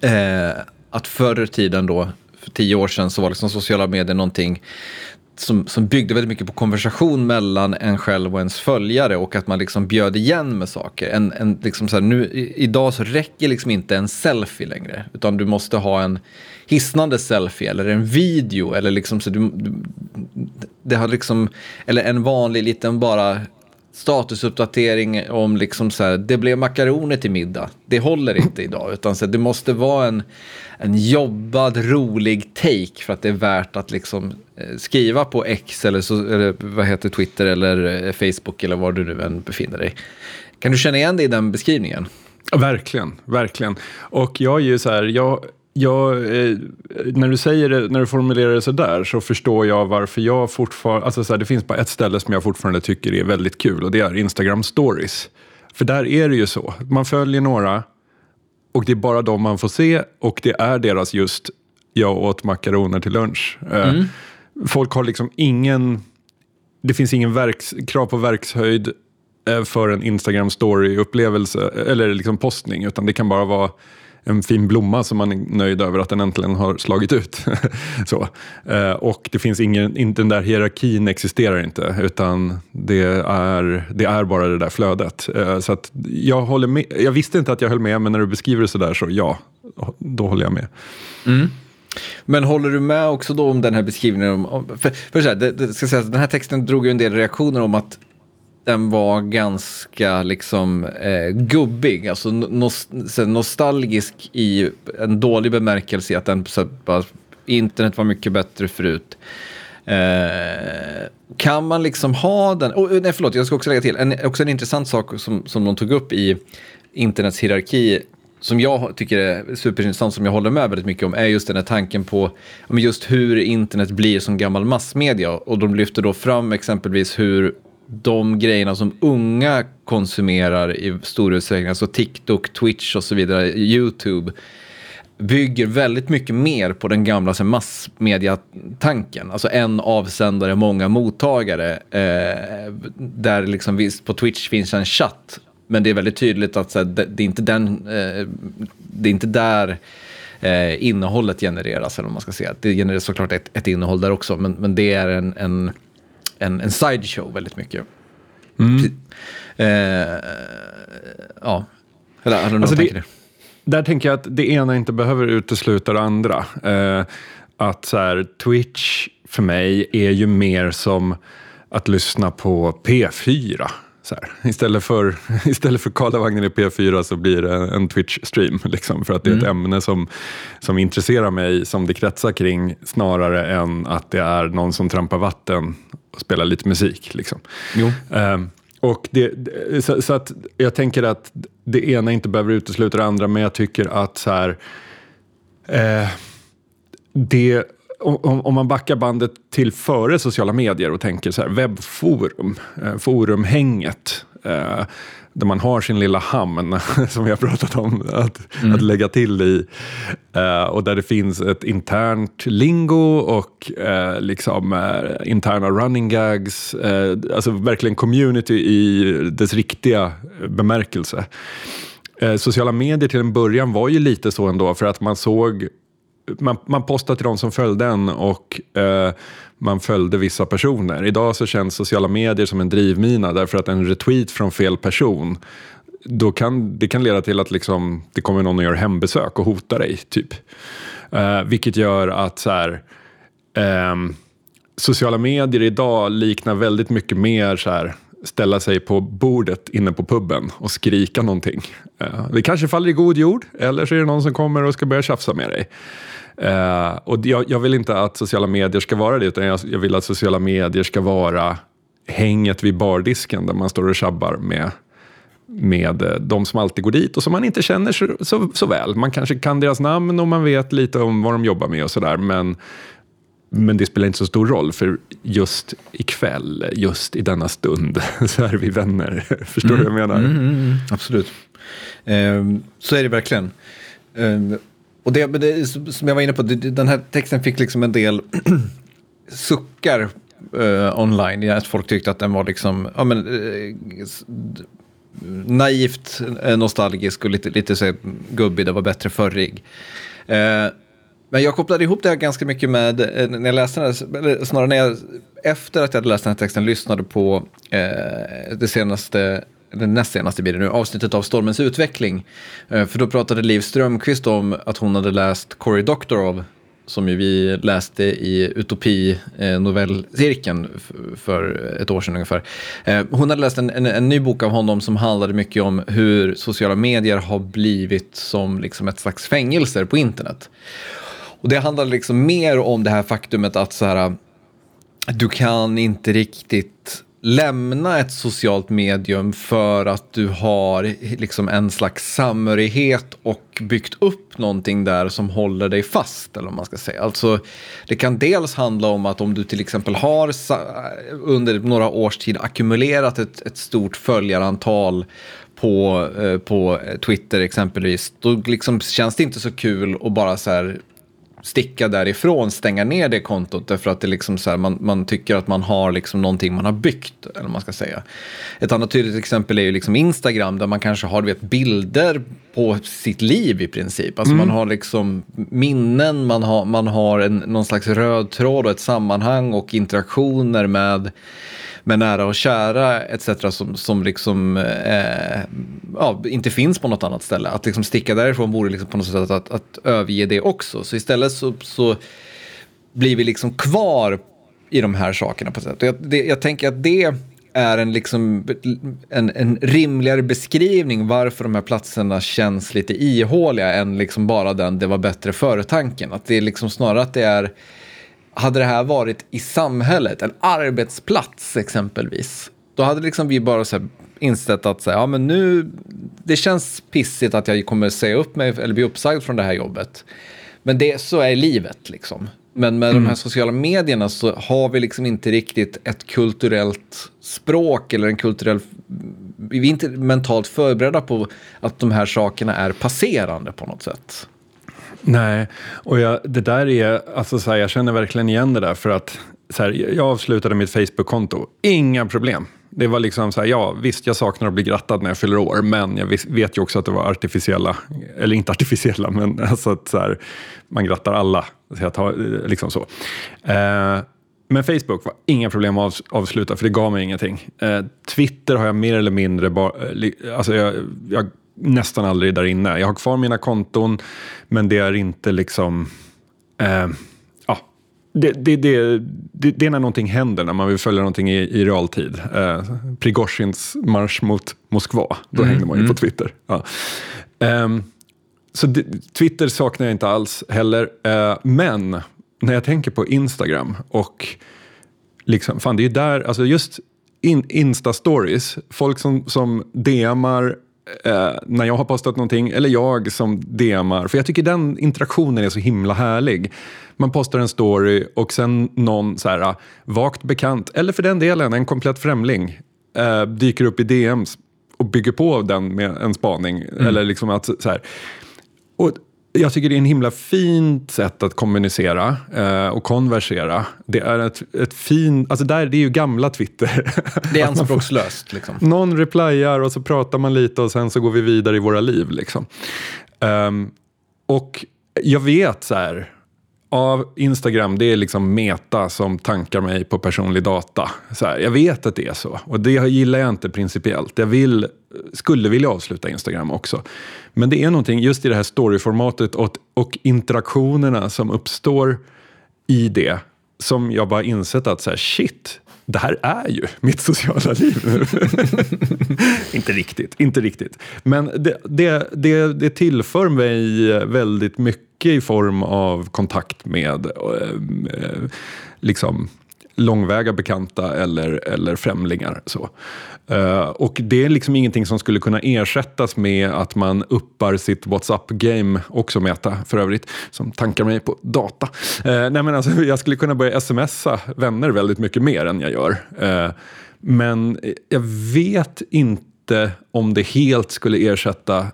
eh, att förr i tiden då, för tio år sedan, så var liksom sociala medier någonting som, som byggde väldigt mycket på konversation mellan en själv och ens följare och att man liksom bjöd igen med saker. En, en, liksom så här, nu, idag så räcker liksom inte en selfie längre, utan du måste ha en hisnande selfie eller en video eller liksom så du, du det har liksom, eller en vanlig liten bara statusuppdatering om liksom så här, det blev makaroner till middag. Det håller inte idag, utan så här, det måste vara en, en jobbad, rolig take för att det är värt att liksom eh, skriva på X eller, så, eller vad heter Twitter eller eh, Facebook eller var du nu än befinner dig. Kan du känna igen dig i den beskrivningen? Verkligen, verkligen. Och jag är ju så här, jag Ja, eh, när du säger det, när du formulerar det så där så förstår jag varför jag fortfarande, alltså så här, det finns bara ett ställe som jag fortfarande tycker är väldigt kul och det är Instagram stories. För där är det ju så, man följer några och det är bara de man får se och det är deras just, jag åt makaroner till lunch. Eh, mm. Folk har liksom ingen, det finns ingen verks, krav på verkshöjd eh, för en Instagram story-upplevelse eller liksom postning, utan det kan bara vara en fin blomma som man är nöjd över att den äntligen har slagit ut. så. Eh, och det finns ingen, inte den där hierarkin existerar inte, utan det är, det är bara det där flödet. Eh, så att jag, håller med, jag visste inte att jag höll med, men när du beskriver det så där så ja, då håller jag med. Mm. Men håller du med också då om den här beskrivningen? Om, för, för så här, det, det, ska säga, den här texten drog ju en del reaktioner om att den var ganska liksom eh, gubbig, alltså nos nostalgisk i en dålig bemärkelse att den, så, bara, internet var mycket bättre förut. Eh, kan man liksom ha den, oh, nej förlåt jag ska också lägga till, en, också en intressant sak som, som de tog upp i internets hierarki som jag tycker är superintressant, som jag håller med väldigt mycket om, är just den här tanken på just hur internet blir som gammal massmedia. Och de lyfter då fram exempelvis hur de grejerna som unga konsumerar i stor utsträckning, alltså TikTok, Twitch och så vidare, YouTube, bygger väldigt mycket mer på den gamla alltså, massmediatanken. Alltså en avsändare, många mottagare. Eh, där liksom visst, på Twitch finns en chatt, men det är väldigt tydligt att så här, det, det, är inte den, eh, det är inte där eh, innehållet genereras, eller vad man ska säga. Det genereras såklart ett, ett innehåll där också, men, men det är en, en en, en sideshow väldigt mycket. Mm. Eh, ja, eller du alltså det, Där tänker jag att det ena inte behöver utesluta det andra. Eh, att så här, Twitch för mig är ju mer som att lyssna på P4. Så här. Istället för, istället för Karlavagnen i P4 så blir det en Twitch-stream. Liksom, för att det är ett mm. ämne som, som intresserar mig, som det kretsar kring, snarare än att det är någon som trampar vatten och spelar lite musik. Liksom. Um, och det, så, så, att jag tänker att det ena inte behöver utesluta det andra, men jag tycker att så här, eh, det om, om, man backar bandet till före sociala medier och tänker så här, webbforum, eh, forumhänget. Eh, där man har sin lilla hamn, som vi har pratat om, att, mm. att lägga till i. Eh, och där det finns ett internt lingo och eh, liksom, eh, interna running gags. Eh, alltså verkligen community i dess riktiga bemärkelse. Eh, sociala medier till en början var ju lite så ändå, för att man såg man, man postade till de som följde en och eh, man följde vissa personer. Idag så känns sociala medier som en drivmina därför att en retweet från fel person då kan, det kan leda till att liksom, det kommer någon och gör hembesök och hotar dig. typ. Eh, vilket gör att så här, eh, sociala medier idag liknar väldigt mycket mer så här, ställa sig på bordet inne på puben och skrika någonting. Eh, det kanske faller i god jord, eller så är det någon som kommer och ska börja tjafsa med dig. Uh, och jag, jag, vill inte att sociala medier ska vara det, utan jag, jag, vill att sociala medier ska vara hänget vid bardisken där man står och tjabbar med, med eh, de som alltid går dit och som man inte känner så, så, så, väl. Man kanske kan deras namn och man vet lite om vad de jobbar med och sådär, men, men det spelar inte så stor roll, för just ikväll, just i denna stund, så är vi vänner. Förstår du mm. vad jag menar? Mm, mm, mm. absolut. Um, så är det verkligen. Um, och det, det, som jag var inne på, den här texten fick liksom en del suckar uh, online. Att folk tyckte att den var liksom, ja men, uh, naivt eh, nostalgisk och lite, lite så gubbig, det var bättre förrig. men jag kopplade ihop det här ganska mycket med, när jag läste den här, eller snarare när jag, efter att jag hade läst den här texten, lyssnade på det senaste den näst senaste blir det nu, avsnittet av Stormens utveckling. Eh, för då pratade Liv Strömqvist om att hon hade läst Cory Doctorow, som ju vi läste i Utopi-novellcirkeln eh, för ett år sedan ungefär. Eh, hon hade läst en, en, en, ny bok av honom som handlade mycket om hur sociala medier har blivit som liksom ett slags fängelser på internet. Och det handlade liksom mer om det här faktumet att så här, du kan inte riktigt lämna ett socialt medium för att du har liksom en slags samhörighet och byggt upp någonting där som håller dig fast. Eller vad man ska säga. Alltså, det kan dels handla om att om du till exempel har under några års tid ackumulerat ett, ett stort följarantal på, eh, på Twitter exempelvis, då liksom känns det inte så kul att bara så här sticka därifrån, stänga ner det kontot därför att det liksom så här, man, man tycker att man har liksom någonting man har byggt. Eller man ska säga. Ett annat tydligt exempel är ju liksom Instagram där man kanske har vet, bilder på sitt liv i princip. Alltså mm. man har liksom minnen, man har, man har en, någon slags röd tråd och ett sammanhang och interaktioner med med nära och kära etc. som, som liksom eh, ja, inte finns på något annat ställe. Att liksom sticka därifrån vore liksom på något sätt att, att, att överge det också. Så istället så, så blir vi liksom kvar i de här sakerna på ett sätt. Jag, det, jag tänker att det är en, liksom, en, en rimligare beskrivning varför de här platserna känns lite ihåliga än liksom bara den det var bättre före-tanken. Att det är liksom snarare att det är hade det här varit i samhället, en arbetsplats exempelvis, då hade liksom vi bara så insett att så här, ja, men nu, det känns pissigt att jag kommer säga upp mig eller bli uppsagd från det här jobbet. Men det, så är livet liksom. Men med mm. de här sociala medierna så har vi liksom inte riktigt ett kulturellt språk eller en kulturell... Vi är inte mentalt förberedda på att de här sakerna är passerande på något sätt. Nej, och jag, det där är, alltså så här, jag känner verkligen igen det där för att så här, jag avslutade mitt Facebook-konto, inga problem. Det var liksom så här, ja visst jag saknar att bli grattad när jag fyller år, men jag vet ju också att det var artificiella, eller inte artificiella, men alltså att så här, man grattar alla. Så jag tar, liksom så. Eh, men Facebook var inga problem att avsluta, för det gav mig ingenting. Eh, Twitter har jag mer eller mindre bara, alltså jag, jag nästan aldrig där inne. Jag har kvar mina konton, men det är inte liksom... Eh, ja, det, det, det, det, är när någonting händer, när man vill följa någonting i, i realtid. Eh, Prigozjins marsch mot Moskva, då mm, hängde man ju mm. på Twitter. Ja. Eh, så Twitter saknar jag inte alls heller. Eh, men när jag tänker på Instagram och liksom, fan det är där, alltså just in, Insta-stories, folk som, som DMar eh, när jag har postat någonting, eller jag som DMar. För jag tycker den interaktionen är så himla härlig. Man postar en story och sen någon så här, vagt bekant, eller för den delen en komplett främling, eh, dyker upp i DMs och bygger på den med en spaning. Mm. Eller liksom att, så här. Och jag tycker det är en himla fint sätt att kommunicera eh, och konversera. Det är ett, ett fint, alltså där, det är ju gamla Twitter. Det är anspråkslöst. Liksom. Någon replyar och så pratar man lite och sen så går vi vidare i våra liv. Liksom. Um, och jag vet så här, av Instagram, det är liksom meta som tankar mig på personlig data. Så här, jag vet att det är så och det gillar jag inte principiellt. Jag vill, skulle vilja avsluta Instagram också. Men det är någonting just i det här storyformatet och, och interaktionerna som uppstår i det som jag bara insett att så här, shit, det här är ju mitt sociala liv nu. inte riktigt, inte riktigt. Men det, det, det, det tillför mig väldigt mycket i form av kontakt med eh, eh, liksom långväga bekanta eller, eller främlingar. Så. Uh, och det är liksom ingenting som skulle kunna ersättas med att man uppar sitt WhatsApp-game, också Meta för övrigt, som tankar mig på data. Uh, nej men alltså, jag skulle kunna börja smsa vänner väldigt mycket mer än jag gör. Uh, men jag vet inte om det helt skulle ersätta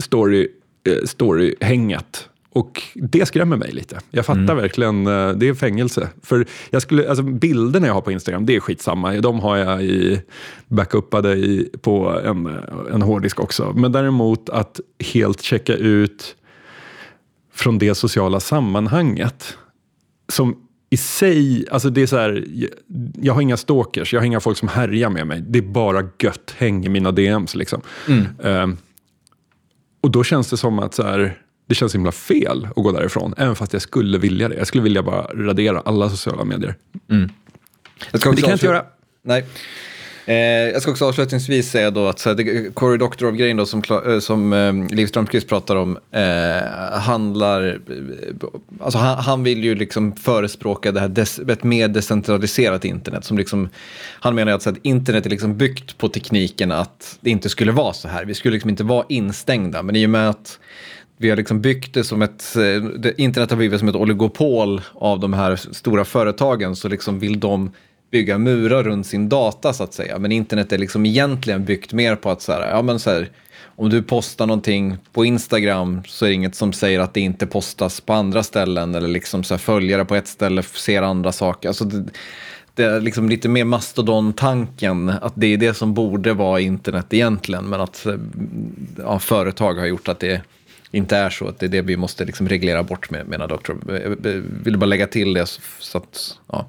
story, story-hänget och det skrämmer mig lite. Jag fattar mm. verkligen, eh, det är fängelse. För jag skulle, alltså bilderna jag har på Instagram, det är skitsamma. De har jag i, backupade i, på en, en hårddisk också. Men däremot att helt checka ut från det sociala sammanhanget. Som i sig, alltså det är så här, jag har inga stalkers, jag har inga folk som härjar med mig. Det är bara gött häng i mina DMs liksom. Mm. Um, och då känns det som att så här, det känns himla fel att gå därifrån, även fast jag skulle vilja det. Jag skulle vilja bara radera alla sociala medier. Mm. det kan jag inte göra. Nej. Eh, jag ska också avslutningsvis säga då att så här, det, Cory Doctorow-grejen då som, eh, som eh, Liv Strömquist pratar om eh, handlar, eh, alltså han, han, vill ju liksom förespråka det här des, ett mer decentraliserat internet. Som liksom, han menar att, så att internet är liksom byggt på tekniken att det inte skulle vara så här. Vi skulle liksom inte vara instängda, men i och med att vi har liksom byggt det som ett, eh, internet har blivit som ett oligopol av de här stora företagen, så liksom vill de bygga murar runt sin data så att säga. Men internet är liksom egentligen byggt mer på att så här, ja men så här, om du postar någonting på Instagram så är det inget som säger att det inte postas på andra ställen eller liksom så här, följare på ett ställe ser andra saker. Alltså det, det är liksom lite mer mastodon-tanken, att det är det som borde vara internet egentligen, men att eh, ja, företag har gjort att det inte är så. Att det är det vi måste liksom reglera bort med, menar doktor. Jag eh, eh, vill bara lägga till det så att, ja,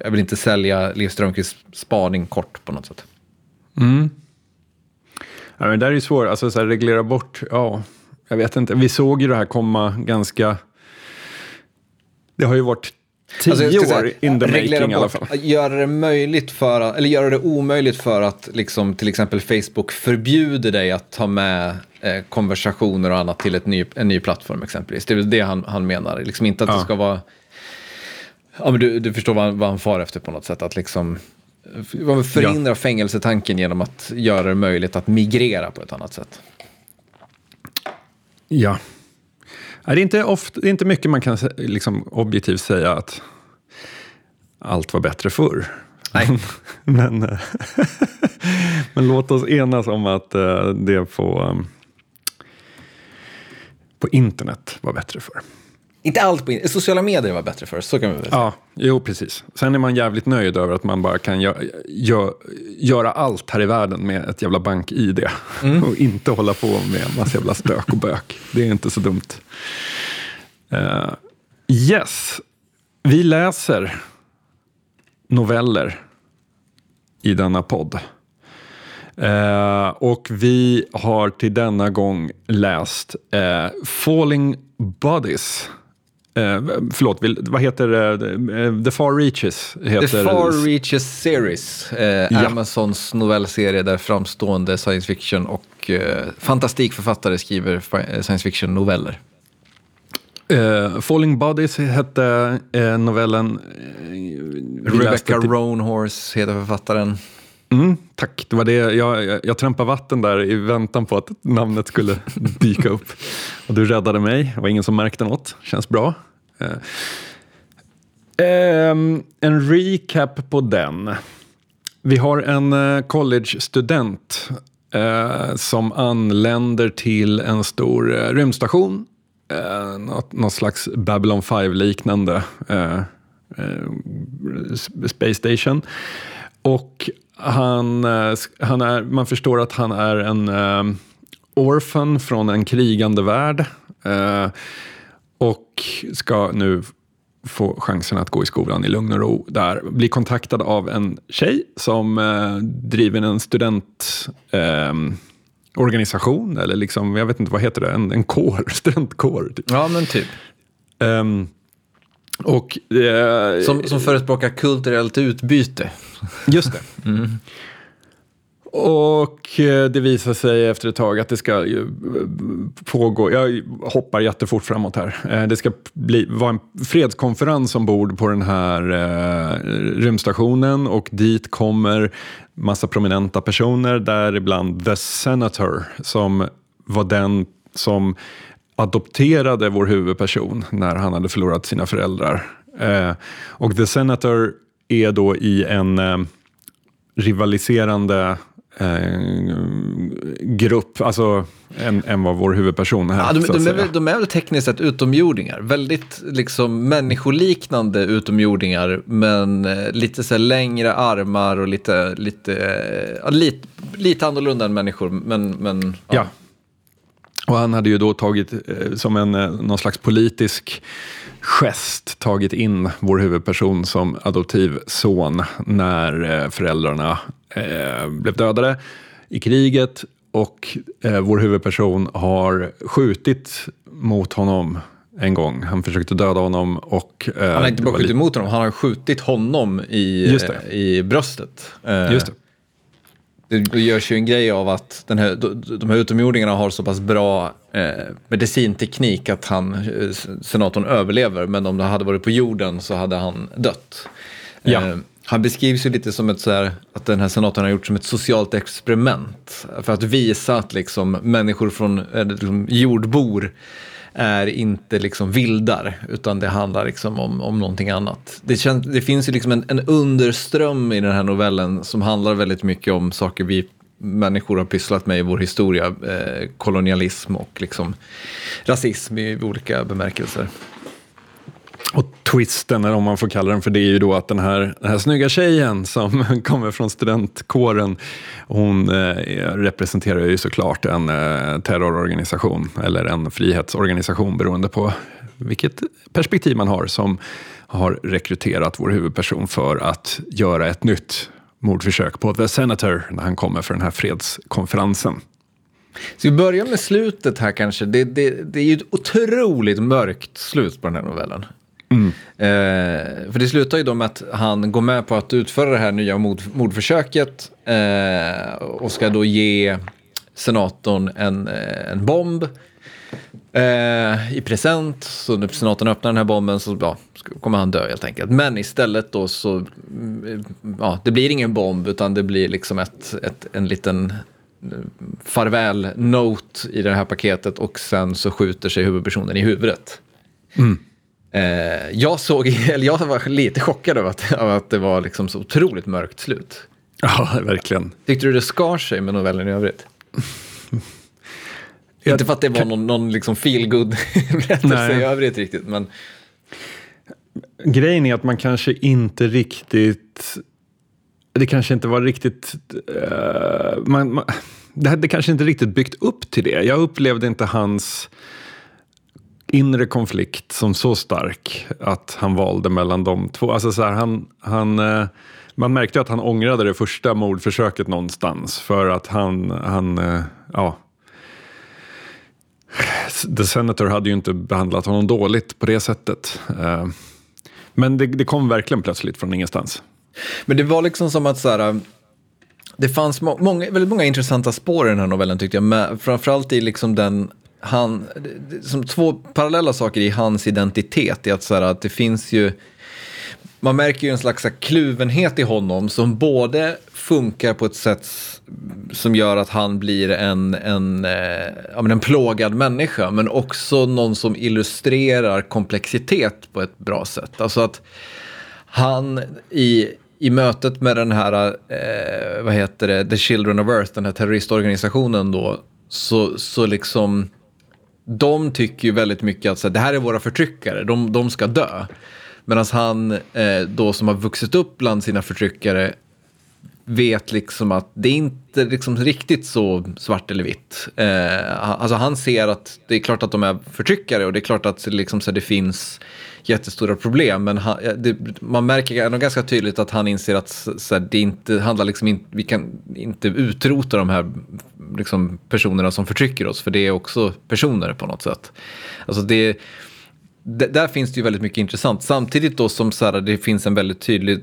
jag vill inte sälja Liv Strömquists spaning kort på något sätt. Mm. Ja, men det där är ju svårt, alltså så här, reglera bort, ja, jag vet inte. Vi såg ju det här komma ganska, det har ju varit Tio alltså, år in the making bort, i alla fall. Göra det möjligt för att, eller göra det omöjligt för att liksom, till exempel Facebook förbjuder dig att ta med eh, konversationer och annat till ny, en ny plattform exempelvis. Det är det han, han menar. Liksom inte att ja. det ska vara... Ja, men du, du förstår vad, vad han far efter på något sätt. Att liksom förhindra ja. fängelsetanken genom att göra det möjligt att migrera på ett annat sätt. Ja, det är inte, ofta, det är inte mycket man kan liksom, objektivt säga att allt var bättre förr. Nej. men, eh, men låt oss enas om att eh, det på, på internet var bättre förr. Inte allt på internet. Sociala medier var bättre förr, så kan vi väl säga. Ja, jo precis. Sen är man jävligt nöjd över att man bara kan gö gö göra allt här i världen med ett jävla bank-id. Mm. och inte hålla på med massa jävla stök och bök. Det är inte så dumt. Uh, yes, vi läser noveller i denna podd. Uh, och vi har till denna gång läst uh, Falling Bodies Eh, förlåt, vad heter det? The Far Reaches? Heter The Far Reaches Series. Eh, ja. Amazons novellserie där framstående science fiction och eh, fantastikförfattare skriver science fiction-noveller. Uh, Falling Bodies hette uh, novellen. Uh, Rebecca Roanhorse heter författaren. Mm, tack, det var det. Jag, jag, jag trampade vatten där i väntan på att namnet skulle dyka upp. Och du räddade mig, det var ingen som märkte något. Känns bra. Eh. Ehm, en recap på den. Vi har en eh, college-student eh, som anländer till en stor eh, rymdstation. Eh, något, något slags Babylon 5-liknande eh, space station. Och han, eh, han är, man förstår att han är en uh, orphan från en krigande värld. Uh, och ska nu få chansen att gå i skolan i lugn och ro där. Blir kontaktad av en tjej som uh, driver en studentorganisation. eller liksom, jag vet inte vad heter det, en, en kår, studentkår. Typ. Ja men typ. Um, Och, eh, Som, som förespråkar kulturellt utbyte. Just det. Och eh, det visar sig efter ett tag att det ska eh, pågå, jag hoppar jättefort framåt här. Eh, Det ska bli, vara en fredskonferens ombord på den här rymdstationen och dit kommer massa prominenta personer, däribland The Senator som var den som adopterade vår huvudperson när han hade förlorat sina föräldrar. Eh, och The Senator är då i en eh, rivaliserande eh, grupp, alltså än, än vad vår huvudperson är. Ja, de, de, är de är väl tekniskt sett utomjordingar. Väldigt liksom människoliknande utomjordingar, men eh, lite så längre armar och lite, lite, eh, ja, lite, lite annorlunda än människor. Men, men Ja. Och han hade ju då tagit, eh, som en, eh, någon slags politisk gest, tagit in vår huvudperson som adoptivson när eh, föräldrarna eh, blev dödade i kriget. Och eh, vår huvudperson har skjutit mot honom en gång. Han försökte döda honom och... eh, Han har inte bara skjutit emot honom, han har skjutit honom i, i bröstet. Eh, Just det. Det, görs ju en grej av att den här, de, här utomjordingarna har så pass bra eh, medicinteknik att han, eh, senatorn överlever, men om det hade varit på jorden så hade han dött. Ja. Eh, han beskrivs ju lite som ett så här, att den här senatorn har gjort som ett socialt experiment. För att visa att liksom människor från liksom jordbor är inte liksom vildar, utan det handlar liksom om, om någonting annat. Det, känns, det finns ju liksom en, en underström i den här novellen som handlar väldigt mycket om saker vi människor har pysslat med i vår historia. Eh, kolonialism och liksom rasism i olika bemärkelser. Och twisten, eller om man får kalla den för det, är ju då att den här, den här snygga tjejen som kommer från studentkåren, hon eh, representerar ju såklart en eh, terrororganisation eller en frihetsorganisation beroende på vilket perspektiv man har som har rekryterat vår huvudperson för att göra ett nytt mordförsök på The Senator när han kommer för den här fredskonferensen. Ska vi börja med slutet här kanske? Det, det, det är ju ett otroligt mörkt slut på den här novellen. Eh, för det slutar ju då med att han går med på att utföra det här nya mord, mordförsöket eh, och ska då ge senatorn en, eh, en bomb eh, i present. Så när senatorn öppnar den här bomben så ja, kommer han dö helt enkelt. Men istället då så, mm, ja, det blir ingen bomb utan det blir liksom ett, ett, en liten farväl-note i det här paketet och sen så skjuter sig huvudpersonen i huvudet. Eh, jag såg, eller jag var lite chockad över att, av att det var liksom så otroligt mörkt slut. Ja, verkligen. Tyckte du det skar sig med novellen i övrigt? Inte för att det var någon, någon liksom feel berättelse Nej. i övrigt riktigt, men Grejen är att man kanske inte riktigt... Det kanske inte var riktigt... eh, man, man, det hade kanske inte riktigt byggt upp till det. Jag upplevde inte hans inre konflikt som så stark att han valde mellan de två. Alltså så här, han, han, eh, man märkte att han ångrade det första mordförsöket någonstans för att han, han eh, ja, The Senator hade ju inte behandlat honom dåligt på det sättet. Eh, men det, det kom verkligen plötsligt från ingenstans. Men det var liksom som att så här, det fanns må många, väldigt många intressanta spår i den här novellen tyckte jag. Men framförallt i liksom den, han, som två parallella saker i hans identitet. är att, så här, att det finns ju, man märker ju en slags kluvenhet i honom som både funkar på ett sätt som gör att han blir en, en, eh, ja, men en plågad människa, men också någon som illustrerar komplexitet på ett bra sätt. Alltså att han i, i mötet med den här, eh, vad heter det, The Children of Earth, den här terroristorganisationen då, så, så liksom, de tycker ju väldigt mycket att så här, det här är våra förtryckare, de, de ska dö. Medan han eh, då som har vuxit upp bland sina förtryckare vet liksom att det är inte liksom riktigt så svart eller vitt. Eh, alltså han ser att det är klart att de är förtryckare och det är klart att liksom så här, det finns jättestora problem. Men han, eh, det, man märker ändå ganska tydligt att han inser att så här, det inte handlar liksom in, vi kan inte utrota de här liksom, personerna som förtrycker oss. För det är också personer på något sätt. Alltså det där finns det ju väldigt mycket intressant. Samtidigt då som så här, det finns en väldigt tydlig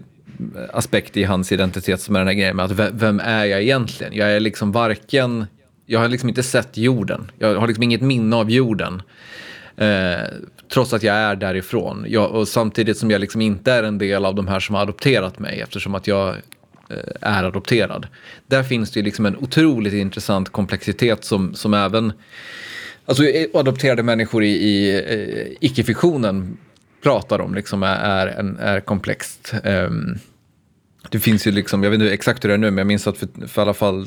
eh, aspekt i hans identitet som är den här grejen med att vem är jag egentligen? Jag är liksom varken, jag har liksom inte sett jorden. Jag har liksom inget minne av jorden. Eh, trots att jag är därifrån. Jag, och samtidigt som jag liksom inte är en del av de här som har adopterat mig eftersom att jag eh, är adopterad. Där finns det ju liksom en otroligt intressant komplexitet som, som även alltså, eh, adopterade människor i, i eh, icke-fiktionen pratar om liksom är, är, en, är komplext. Um, det finns ju liksom, jag vet inte exakt hur det är nu, men jag minns att för, för i alla fall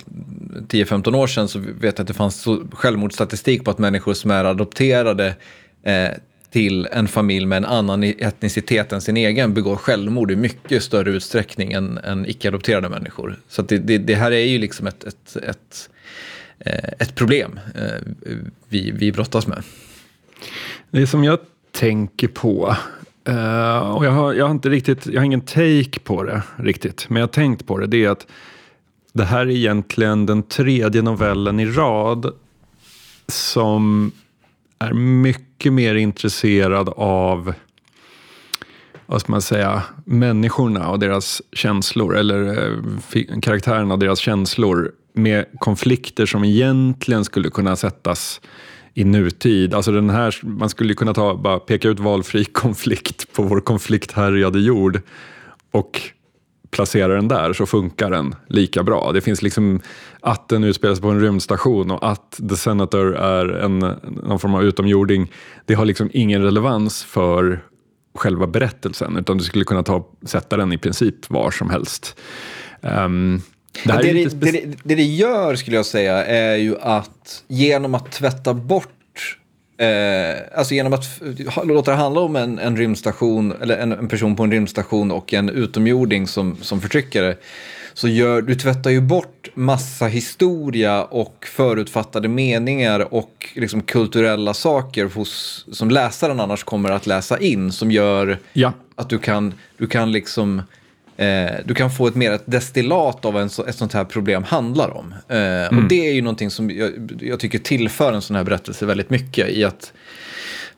10-15 år sedan så vet jag att det fanns självmordsstatistik på att människor som är adopterade eh, till en familj med en annan e- etnicitet än sin egen begår självmord i mycket större utsträckning än, än icke-adopterade människor. Så det, det, det, här är ju liksom ett, ett, ett, eh, ett problem eh, vi, vi brottas med. Det som jag tänker på Uh, och jag har, jag har inte riktigt, jag har ingen take på det riktigt, men jag har tänkt på det. Det är att det här är egentligen den tredje novellen i rad som är mycket mer intresserad av vad ska man säga, människorna och deras känslor, eller eh, karaktärerna och deras känslor med konflikter som egentligen skulle kunna sättas i nutid. Alltså den här, man skulle kunna ta, bara peka ut valfri konflikt på vår konflikthärjade jord och placera den där så funkar den lika bra. Det finns liksom att den utspelar sig på en rymdstation och att The Senator är en, någon form av utomjording. Det har liksom ingen relevans för själva berättelsen utan du skulle kunna ta, sätta den i princip var som helst. Um, det, det, det, det, det, det gör skulle jag säga är ju att genom att tvätta bort Eh, alltså genom att låta det handla om en, en rymdstation, eller en, en, person på en rymdstation och en utomjording som, som förtryckare, så gör, du tvättar ju bort massa historia och förutfattade meningar och liksom kulturella saker hos, som läsaren annars kommer att läsa in, som gör ja. att du kan, du kan liksom Eh, du kan få ett mer ett destillat av vad ett sånt här problem handlar om. Eh, mm. Och det är ju någonting som jag, jag, tycker tillför en sån här berättelse väldigt mycket i att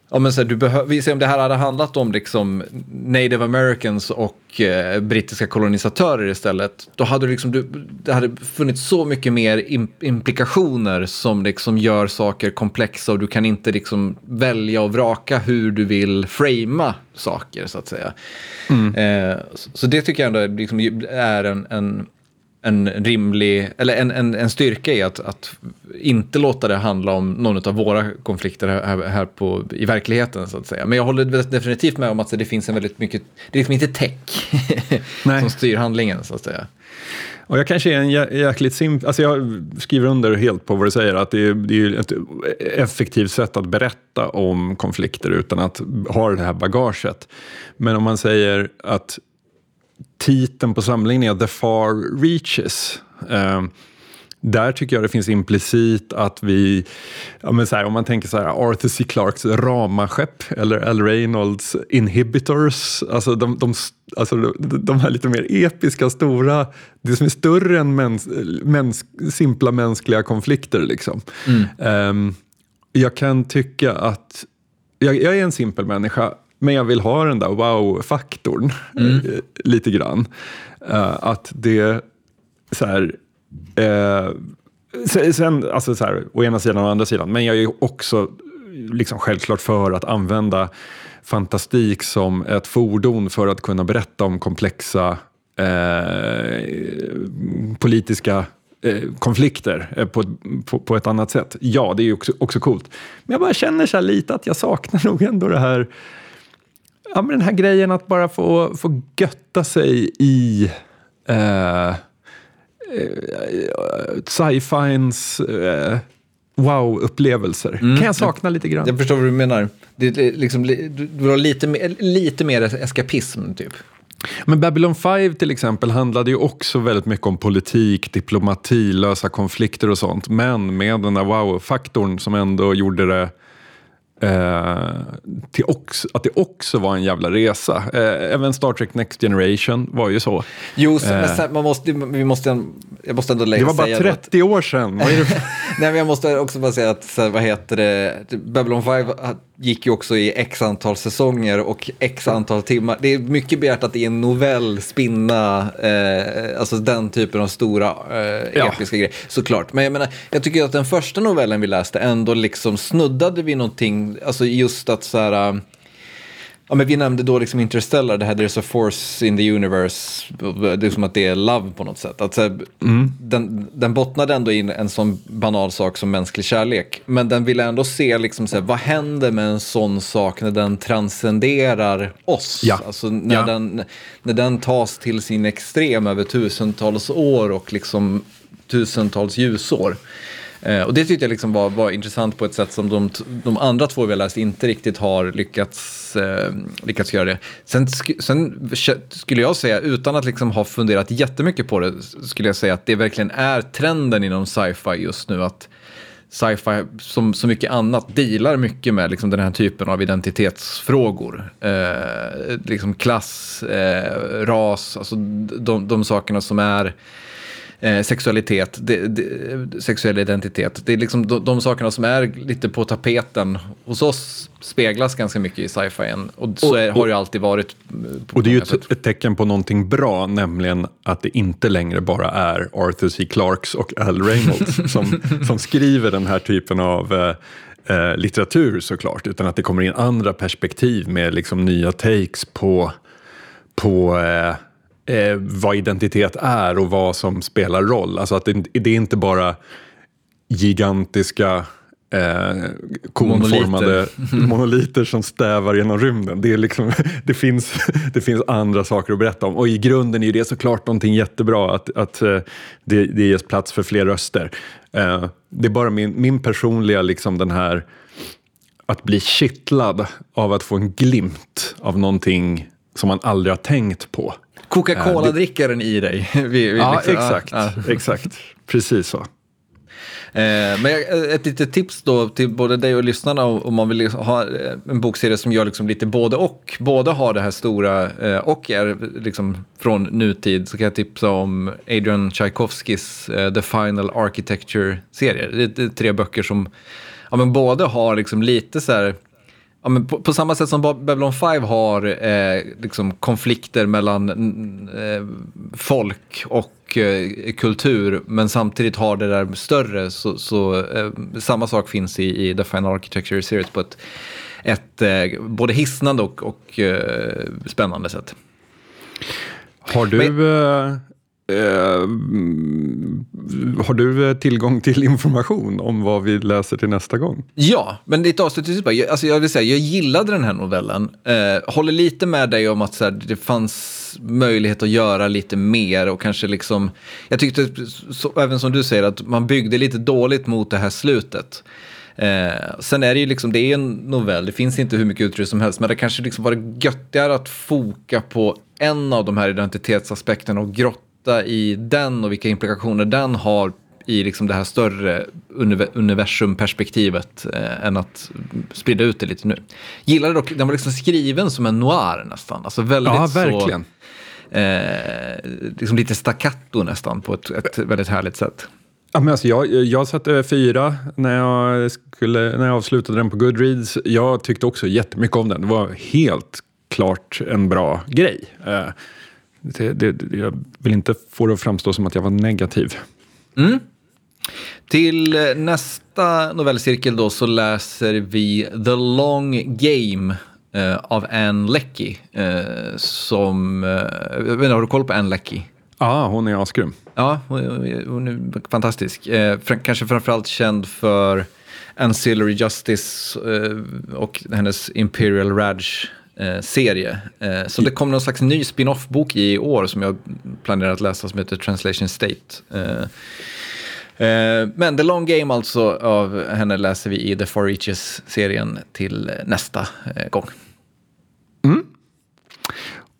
Ja, men så här, du behöver, vi ser om det här hade handlat om liksom native americans och eh, brittiska kolonisatörer istället. Då hade liksom, du, det hade funnits så mycket mer implikationer som liksom gör saker komplexa och du kan inte liksom välja och vraka hur du vill framea saker så att säga. Mm. Eh, så, så, det tycker jag ändå liksom är en, en en rimlig, eller en, en, en styrka i att, att inte låta det handla om någon av våra konflikter här, här på, i verkligheten så att säga. Men jag håller definitivt med om att det finns en väldigt mycket, det är liksom inte tech som styr handlingen så att säga. Och jag kanske är en jäkligt simpel, alltså jag skriver under helt på vad du säger, att det är, det är ett effektivt sätt att berätta om konflikter utan att ha det här bagaget. Men om man säger att titeln på samlingen är The Far Reaches. Uh, där tycker jag det finns implicit att vi, ja här, om man tänker så här, Arthur C. Clarks Ramaskepp eller Al Reynolds Inhibitors, alltså de, de, alltså de här lite mer episka, stora, det som är större än mäns, mäns, simpla mänskliga konflikter. Liksom. Mm. Um, jag kan tycka att, jag, jag är en simpel människa, men jag vill ha den där wow-faktorn mm. Eh, lite grann. Uh, att det, så här, uh, sen, alltså så här, å ena sidan och å andra sidan, men jag är också liksom självklart för att använda fantastik som ett fordon för att kunna berätta om komplexa eh, politiska eh, konflikter eh, på, på, på, ett annat sätt. Ja, det är också, också coolt. Men jag bara känner så lite att jag saknar nog ändå det här ja, men den här grejen att bara få, få götta sig i eh, eh sci-fins eh, wow-upplevelser. Mm. kan jag sakna lite grann. Jag förstår vad du menar. Det är liksom, du har lite, mer, lite mer eskapism, typ. Men Babylon 5 till exempel handlade ju också väldigt mycket om politik, diplomati, lösa konflikter och sånt. Men med den där wow-faktorn som ändå gjorde det Eh, till också, att det också var en jävla resa. Eh, även Star Trek Next Generation var ju så. Jo, så, eh, men man måste, vi måste, jag måste ändå lägga Det var bara 30 att... år sedan. Nej, men jag måste också bara säga att, så här, vad heter det, Babylon 5 gick ju också i x antal säsonger och x antal timmar. Det är mycket begärt att i en novell spinna eh, alltså den typen av stora eh, Ja. episka grejer, såklart. Men jag menar, jag tycker att den första novellen vi läste ändå liksom snuddade vid någonting, alltså just att så här, Ja, men vi nämnde då liksom Interstellar, det här There's a force in the universe, det är som att det är love på något sätt. Att, så här, den, den bottnade ändå in en sån banal sak som mänsklig kärlek, men den ville ändå se liksom, så här, vad händer med en sån sak när den transcenderar oss? Ja. Alltså när, Ja. den, när den tas till sin extrem över tusentals år och liksom tusentals ljusår. Eh, och det tyckte jag liksom var, var intressant på ett sätt som de, de andra två vi har läst inte riktigt har lyckats, eh, lyckats göra det. Sen, sk- sen skulle jag säga, utan att liksom ha funderat jättemycket på det, skulle jag säga att det verkligen är trenden inom sci-fi just nu. att Sci-fi, som så mycket annat, dealar mycket med liksom den här typen av identitetsfrågor. Eh, liksom klass, eh, ras, alltså de, de sakerna som är eh, sexualitet, det, det, sexuell identitet. Det är liksom de, de sakerna som är lite på tapeten hos oss speglas ganska mycket i sci-fi. Och så är, har det ju alltid varit. Och det är ju ett, ett tecken på någonting bra, nämligen att det inte längre bara är Arthur C. Clarks och Al Reynolds som, som skriver den här typen av eh, eh, litteratur såklart, utan att det kommer in andra perspektiv med liksom nya takes på, på eh, eh, vad identitet är och vad som spelar roll. Alltså att det, det är inte bara gigantiska eh, konformade monoliter. som stävar genom rymden. Det, är liksom, det, finns, det finns andra saker att berätta om. Och i grunden är det såklart någonting jättebra att, att eh, det, det ges plats för fler röster. Eh, det är bara min, min personliga, liksom den här att bli kittlad av att få en glimt av någonting som man aldrig har tänkt på. Coca-Cola-drickaren i dig. Vi, vi Ja, liksom- exakt. ja. exakt. Precis så. Eh, men jag- ett litet tips då till både dig och lyssnarna om man vill ha eh, en bokserie som gör liksom lite både och. Både har det här stora eh, och är liksom från nutid så kan jag tipsa om Adrian Tchaikovskys eh, The Final Architecture-serie. Det är tre böcker som ja, men både har liksom lite så här Ja, men på, på samma sätt som Bab- Babylon 5 har eh, liksom konflikter mellan eh, folk och eh, kultur, men samtidigt har det där större, så, så eh, samma sak finns i, i The Final Architecture Series på ett, ett eh, både hisnande och, och spännande sätt. Har du, eh, eh, har du eh, tillgång till information om vad vi läser till nästa gång? Ja, men lite avslutningsvis bara. Jag, alltså jag vill säga, jag gillade den här novellen. Eh, håller lite med dig om att så här, det fanns möjlighet att göra lite mer och kanske liksom... Jag tyckte, så, även som du säger, att man byggde lite dåligt mot det här slutet. Eh, sen är det ju liksom, det är en novell, det finns inte hur mycket utrymme som helst, men det kanske liksom var göttigare att foka på en av de här identitetsaspekterna och grotta i den och vilka implikationer den har i liksom det här större univer- universumperspektivet eh, än att sprida ut det lite nu. Gillade dock, den var liksom skriven som en noir nästan. Alltså väldigt Ja, verkligen. så, eh, liksom lite staccato nästan på ett, ett väldigt härligt sätt. Ja, men alltså jag, jag satte fyra när jag, skulle, när jag avslutade den på Goodreads. Jag tyckte också jättemycket om den. Det var helt klart en bra grej. Eh, Det, det, jag vill inte få det att framstå som att jag var negativ. Till eh, nästa novellcirkel då så läser vi The Long Game eh, av Anne Leckie. Eh, som, eh, jag vet inte, har du koll på Anne Leckie? Ja, hon är asgrym. Ja, hon är fantastisk. Eh, fr- kanske framförallt känd för Ancillary Justice eh, och hennes Imperial Raj-serie. Eh, så det kom någon slags ny spin-off-bok i år som jag planerar att läsa som heter Translation State. Eh, eh, men The Long Game alltså av henne läser vi i The Far Reaches-serien till nästa eh, gång.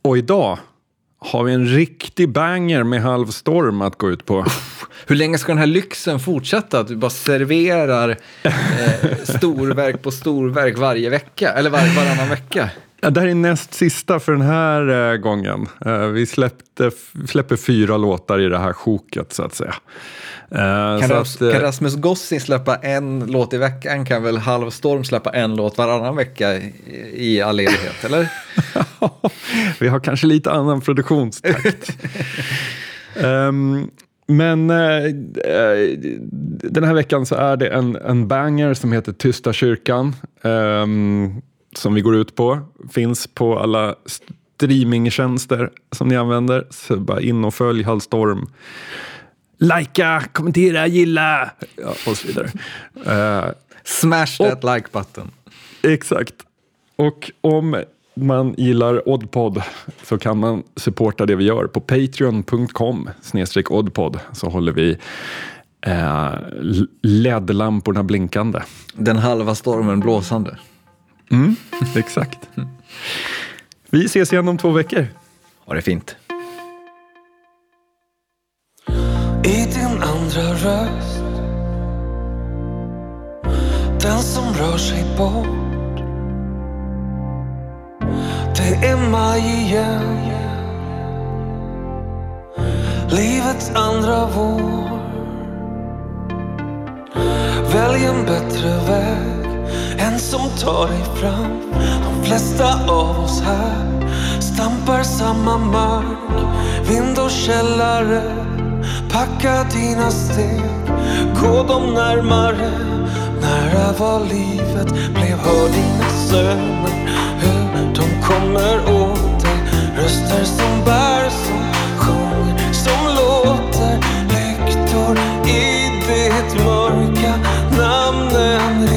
Och idag har vi en riktig banger med halvstorm att gå ut på. Hur länge ska den här lyxen fortsätta? Att du bara serverar eh, storverk på storverk varje vecka? Eller var, varannan vecka? Ja, det här är näst sista för den här eh, gången. Eh, vi släppte, släpper fyra låtar i det här sjoket så att säga. Eh, kan, Ras att, eh, kan, Rasmus Gossi släppa en låt i veckan kan väl Halvstorm släppa en låt varannan vecka i, i all evighet, eller? vi har kanske lite annan produktionstakt. um, Men eh, eh, den här veckan så är det en, en banger som heter Tysta kyrkan. Eh, som vi går ut på. Finns på alla streamingtjänster som ni använder. Så bara in och följ Hallstorm. Likea, kommentera, gilla ja, och så vidare. Uh, Smash that och, like button. Exakt. Och om man gillar Oddpod så kan man supporta det vi gör på patreon.com oddpod så håller vi eh, LED-lamporna blinkande. Den halva stormen blåsande. Mm, exakt. Vi ses igen om två veckor. Ha det fint. I din andra röst Den som rör sig bort det är maj igen. Livets andra vår. Välj en bättre väg. En som tar dig fram. De flesta av oss här stampar samma mark. Vind och källare. Packa dina steg. Gå dem närmare. Nära var livet blev. Hör dina söner. Hur de kommer åt dig. Röster som bär, som sjunger, som låter. Lyktor i ditt mörka namnen